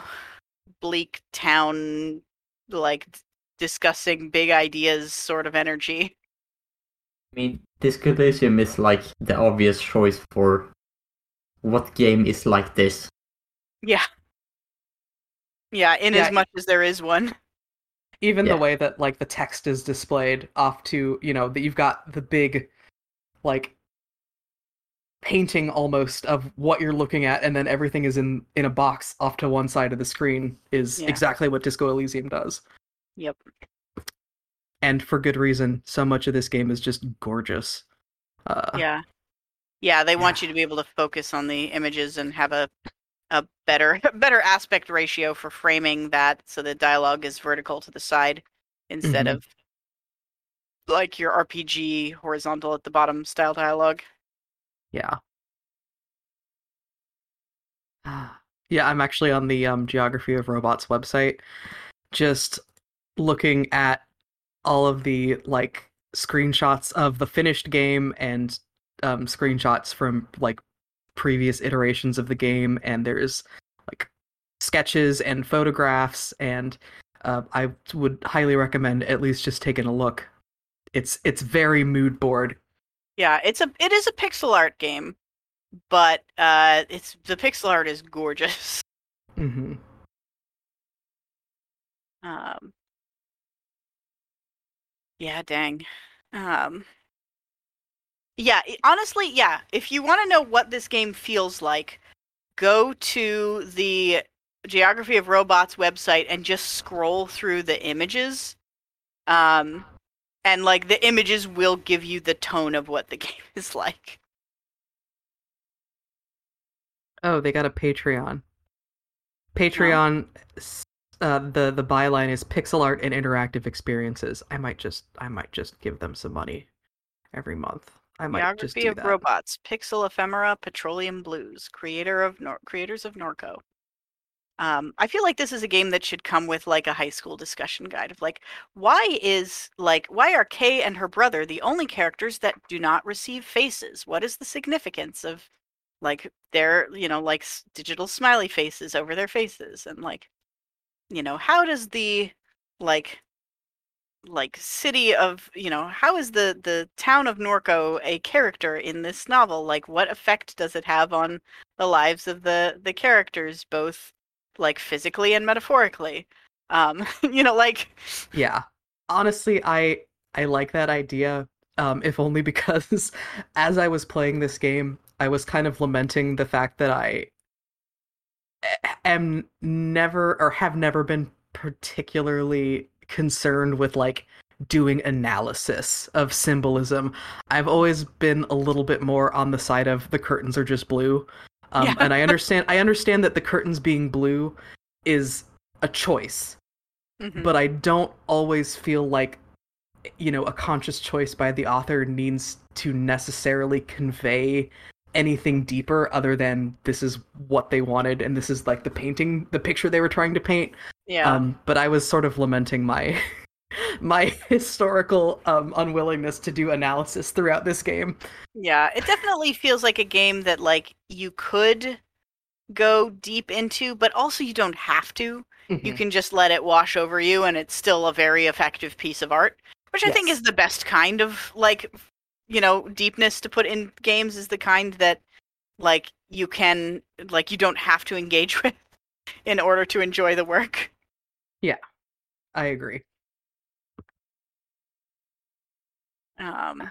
bleak town, like discussing big ideas sort of energy. I mean, Disco Elysium is like the obvious choice for what game is like this. Yeah. Yeah, in Yeah, as much as there is one. even Yeah. the way that like the text is displayed off to you know that you've got the big like painting almost of what you're looking at and then everything is in in a box off to one side of the screen is Yeah. exactly what disco elysium does Yep. and for good reason so much of this game is just gorgeous. Uh yeah. Yeah they want you to be able to focus on the images and have a a better better aspect ratio for framing that so the dialogue is vertical to the side instead Mhm. of like your rpg horizontal at the bottom style dialogue. Yeah. Yeah i'm actually on the um geography of robots website. Just looking at all of the like screenshots of the finished game and um screenshots from like previous iterations of the game and there's like sketches and photographs and uh, i would highly recommend at least just taking a look. It's it's very mood board. Yeah it's a it is a pixel art game but uh it's the pixel art is gorgeous. Hmm Um, yeah, dang. Um, yeah, honestly, yeah. If you want to know what this game feels like, go to the Geography of Robots website and just scroll through the images. Um, and like the images will give you the tone of what the game is like. Oh, they got a Patreon. Patreon. s- Uh, the the byline is pixel art and interactive experiences. I might just I might just give them some money every month. I might just Geography do of that. Robots, Pixel Ephemera, Petroleum Blues, creator of Nor- creators of Norco. Um, I feel like this is a game that should come with like a high school discussion guide of like why is like why are Kay and her brother the only characters that do not receive faces? What is the significance of like their you know like s- digital smiley faces over their faces and like you know how does the like like city of you know how is the the town of norco a character in this novel like what effect does it have on the lives of the the characters both like physically and metaphorically um you know like Yeah. Honestly, I I like that idea. Um, if only because as I was playing this game, I was kind of lamenting the fact that I am never or have never been particularly concerned with like doing analysis of symbolism. I've always been a little bit more on the side of the curtains are just blue. Um, Yeah. and I understand I understand that the curtains being blue is a choice mhm. but I don't always feel like you know a conscious choice by the author needs to necessarily convey anything deeper other than this is what they wanted and this is like the painting the picture they were trying to paint yeah um but I was sort of lamenting my my historical um unwillingness to do analysis throughout this game Yeah, it definitely feels like a game that like you could go deep into, but also you don't have to. You Mhm. can just let it wash over you, and it's still a very effective piece of art, which I think is the best kind of like, you know, deepness to put in games is the kind that like you can like you don't have to engage with in order to enjoy the work. Yeah. I agree. Um,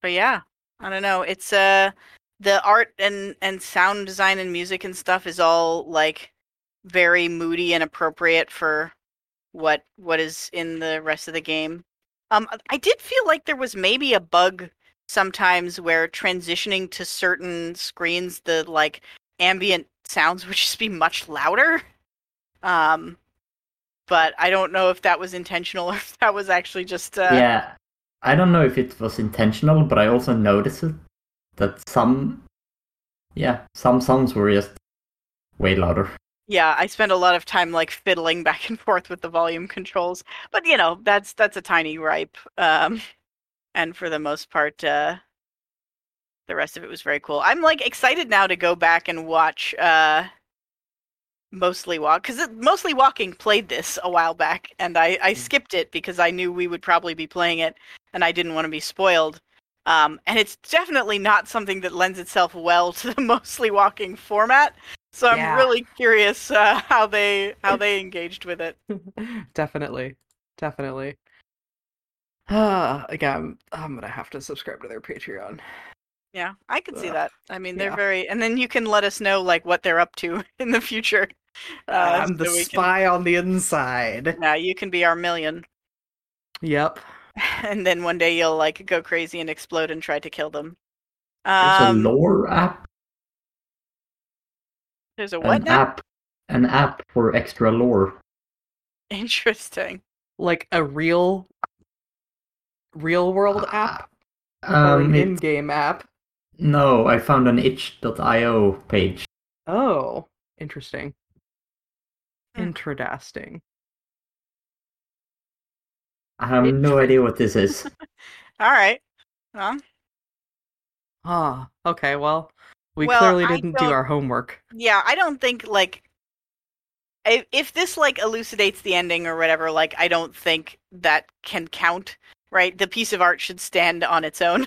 but yeah, I don't know. It's uh the art and and sound design and music and stuff is all like very moody and appropriate for what what is in the rest of the game. Um, I did feel like there was maybe a bug sometimes where transitioning to certain screens, the like ambient sounds would just be much louder. Um, but I don't know if that was intentional or if that was actually just uh, yeah, I don't know if it was intentional, but I also noticed it, that some, yeah, some songs were just way louder. yeah i spent a lot of time like fiddling back and forth with the volume controls but you know that's that's a tiny gripe um and for the most part uh the rest of it was very cool i'm like excited now to go back and watch uh mostly walk because mostly walking played this a while back and i i skipped it because i knew we would probably be playing it and i didn't want to be spoiled um and it's definitely not something that lends itself well to the mostly walking format so I'm Yeah. really curious uh, how they how they engaged with it. definitely, definitely. Ah, again, I'm gonna have to subscribe to their Patreon. Yeah, I could see Ugh, that. I mean, they're yeah. very, and then you can let us know like what they're up to in the future. Uh, I'm the so we can- spy on the inside. Yeah, you can be our million, Yep. and then one day you'll like go crazy and explode and try to kill them. There's Um, a lore app, there's a what an now? app, an app for extra lore. Interesting. Like a real, real world app or Um, an in-game app. no, I found an itch.io page. Oh, interesting. Hmm. Interesting. I have no idea what this is. All right. Well, Ah, okay. Well, we Well, clearly I didn't do our homework. yeah, I don't think like if, if this like elucidates the ending or whatever, like I don't think that can count, right? The piece of art should stand on its own.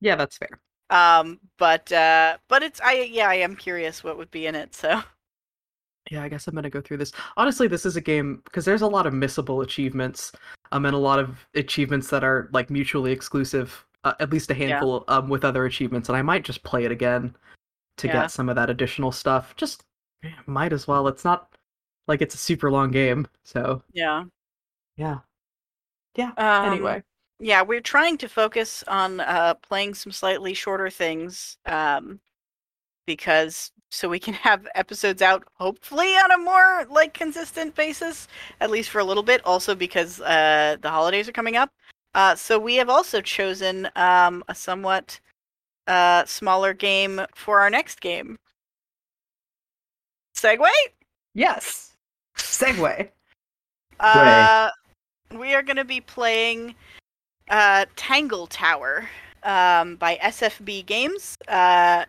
Yeah, that's fair. Um, but uh, but it's I yeah I am curious what would be in it. So Yeah, I guess I'm gonna go through this. Honestly, this is a game because there's a lot of missable achievements, um, and a lot of achievements that are like mutually exclusive. Uh, at least a handful, um, with other achievements, and I might just play it again to Yeah. get some of that additional stuff. Just might as well. It's not like it's a super long game, so yeah. yeah. Yeah. Um, anyway, yeah, we're trying to focus on uh playing some slightly shorter things, um, because so we can have episodes out hopefully on a more like consistent basis, at least for a little bit. Also because uh the holidays are coming up. Uh, so we have also chosen um a somewhat uh smaller game for our next game. segue. yes. segue. Uh, we are going to be playing uh, Tangle Tower um, by SFB Games, uh,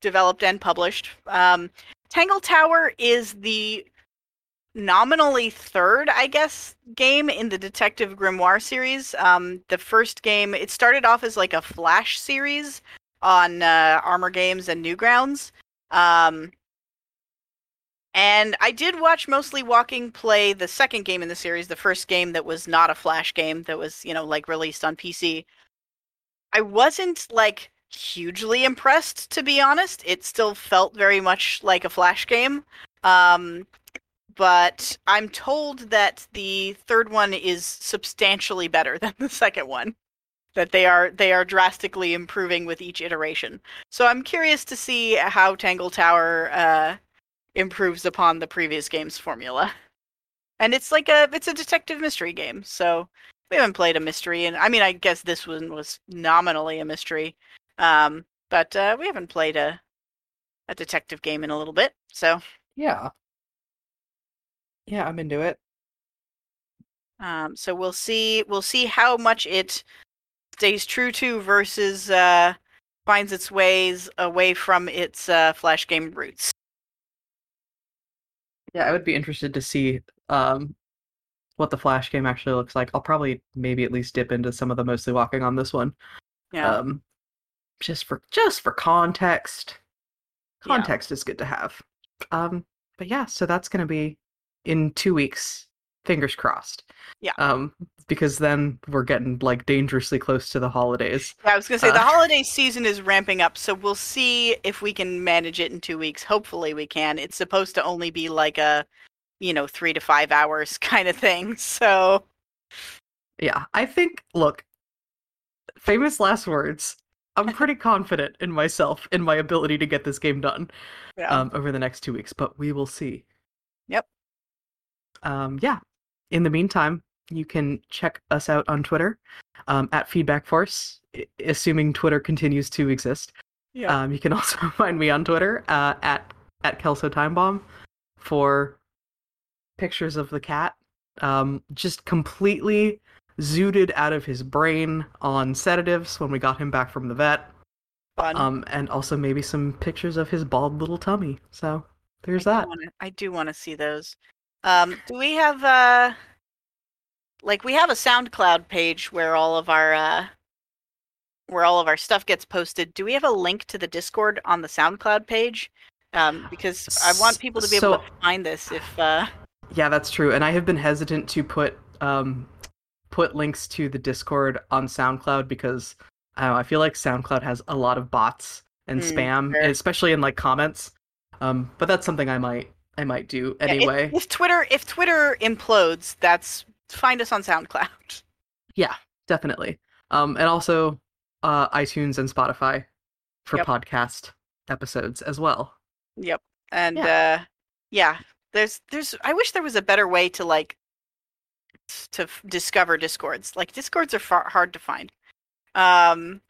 developed and published. Um, Tangle Tower is the nominally third, I guess, game in the Detective Grimoire series. Um, the first game, it started off as like a Flash series on uh, Armor Games and Newgrounds. Um, and I did watch mostly Walking play the second game in the series, the first game that was not a Flash game that was, you know, like released on PC. I wasn't like hugely impressed to be honest. It still felt very much like a Flash game. Um but I'm told that the third one is substantially better than the second one. That they are they are drastically improving with each iteration. So I'm curious to see how Tangle Tower uh improves upon the previous game's formula. And it's like a it's a detective mystery game, so we haven't played a mystery and I mean I guess this one was nominally a mystery. Um but uh we haven't played a a detective game in a little bit. So Yeah. Yeah, I'm into it. um so we'll see we'll see how much it stays true to versus uh finds its ways away from its uh flash game roots. Yeah, I would be interested to see um, what the Flash game actually looks like. I'll probably maybe at least dip into some of the mostly walking on this one. Yeah. Um, just for just for context. Yeah. Context is good to have. Um, but yeah, so that's gonna be in two weeks. Fingers crossed. Yeah. Um, because then we're getting like dangerously close to the holidays. Yeah, I was gonna say the Uh, holiday season is ramping up, so we'll see if we can manage it in two weeks. Hopefully, we can. It's supposed to only be like a, you know, three to five hours kind of thing. So Yeah, I think. Look, famous last words. I'm pretty confident in myself, in my ability to get this game done. yeah, um, over the next two weeks, but we will see. Yep. Um, yeah. In the meantime, you can check us out on Twitter um, at Feedback Force, assuming Twitter continues to exist. yeah, Um, you can also find me on Twitter uh, at at Kelso Time Bomb for pictures of the cat, um, just completely zooted out of his brain on sedatives when we got him back from the vet, fun. um, and also maybe some pictures of his bald little tummy. So there's I that. wanna- I do want to see those. Um, do we have uh, like we have a SoundCloud page where all of our uh, where all of our stuff gets posted. Do we have a link to the Discord on the SoundCloud page? Um, because I want people to be able to find this if uh, Yeah, that's true. And I have been hesitant to put um put links to the Discord on SoundCloud because I don't know, I feel like SoundCloud has a lot of bots and Hmm, spam, fair. especially in like comments. Um, but that's something I might I might do yeah, if- anyway. if, Twitter if Twitter implodes, that's find us on SoundCloud. Yeah, definitely. Um, and also uh, iTunes and Spotify for Yep. podcast episodes as well. Yep. And uh yeah, there's there's I wish there was a better way to like to f- discover discords. Like discords are far, hard to find. Um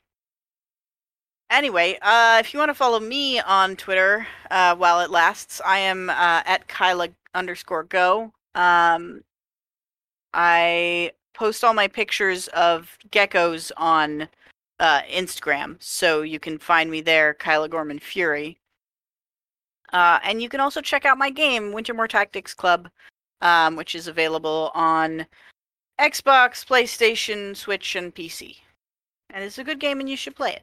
Anyway, uh if you want to follow me on Twitter uh while it lasts, I am uh at Kyla underscore go. Um I post all my pictures of geckos on uh Instagram, so you can find me there, Kyla Gorman Fury. Uh, and you can also check out my game, Wintermoor Tactics Club, um, which is available on Xbox, PlayStation, Switch, and PC. And it's a good game, and you should play it.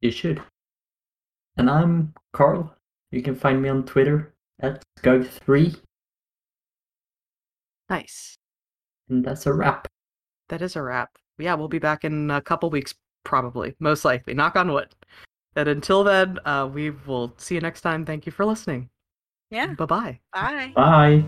You should. And I'm Carl. You can find me on Twitter at Skug3. Nice. And that's a wrap. That is a wrap. Yeah, we'll be back in a couple weeks, probably, most likely. Knock on wood. And until then, uh, we will see you next time. Thank you for listening. Yeah. Bye bye. Bye. Bye.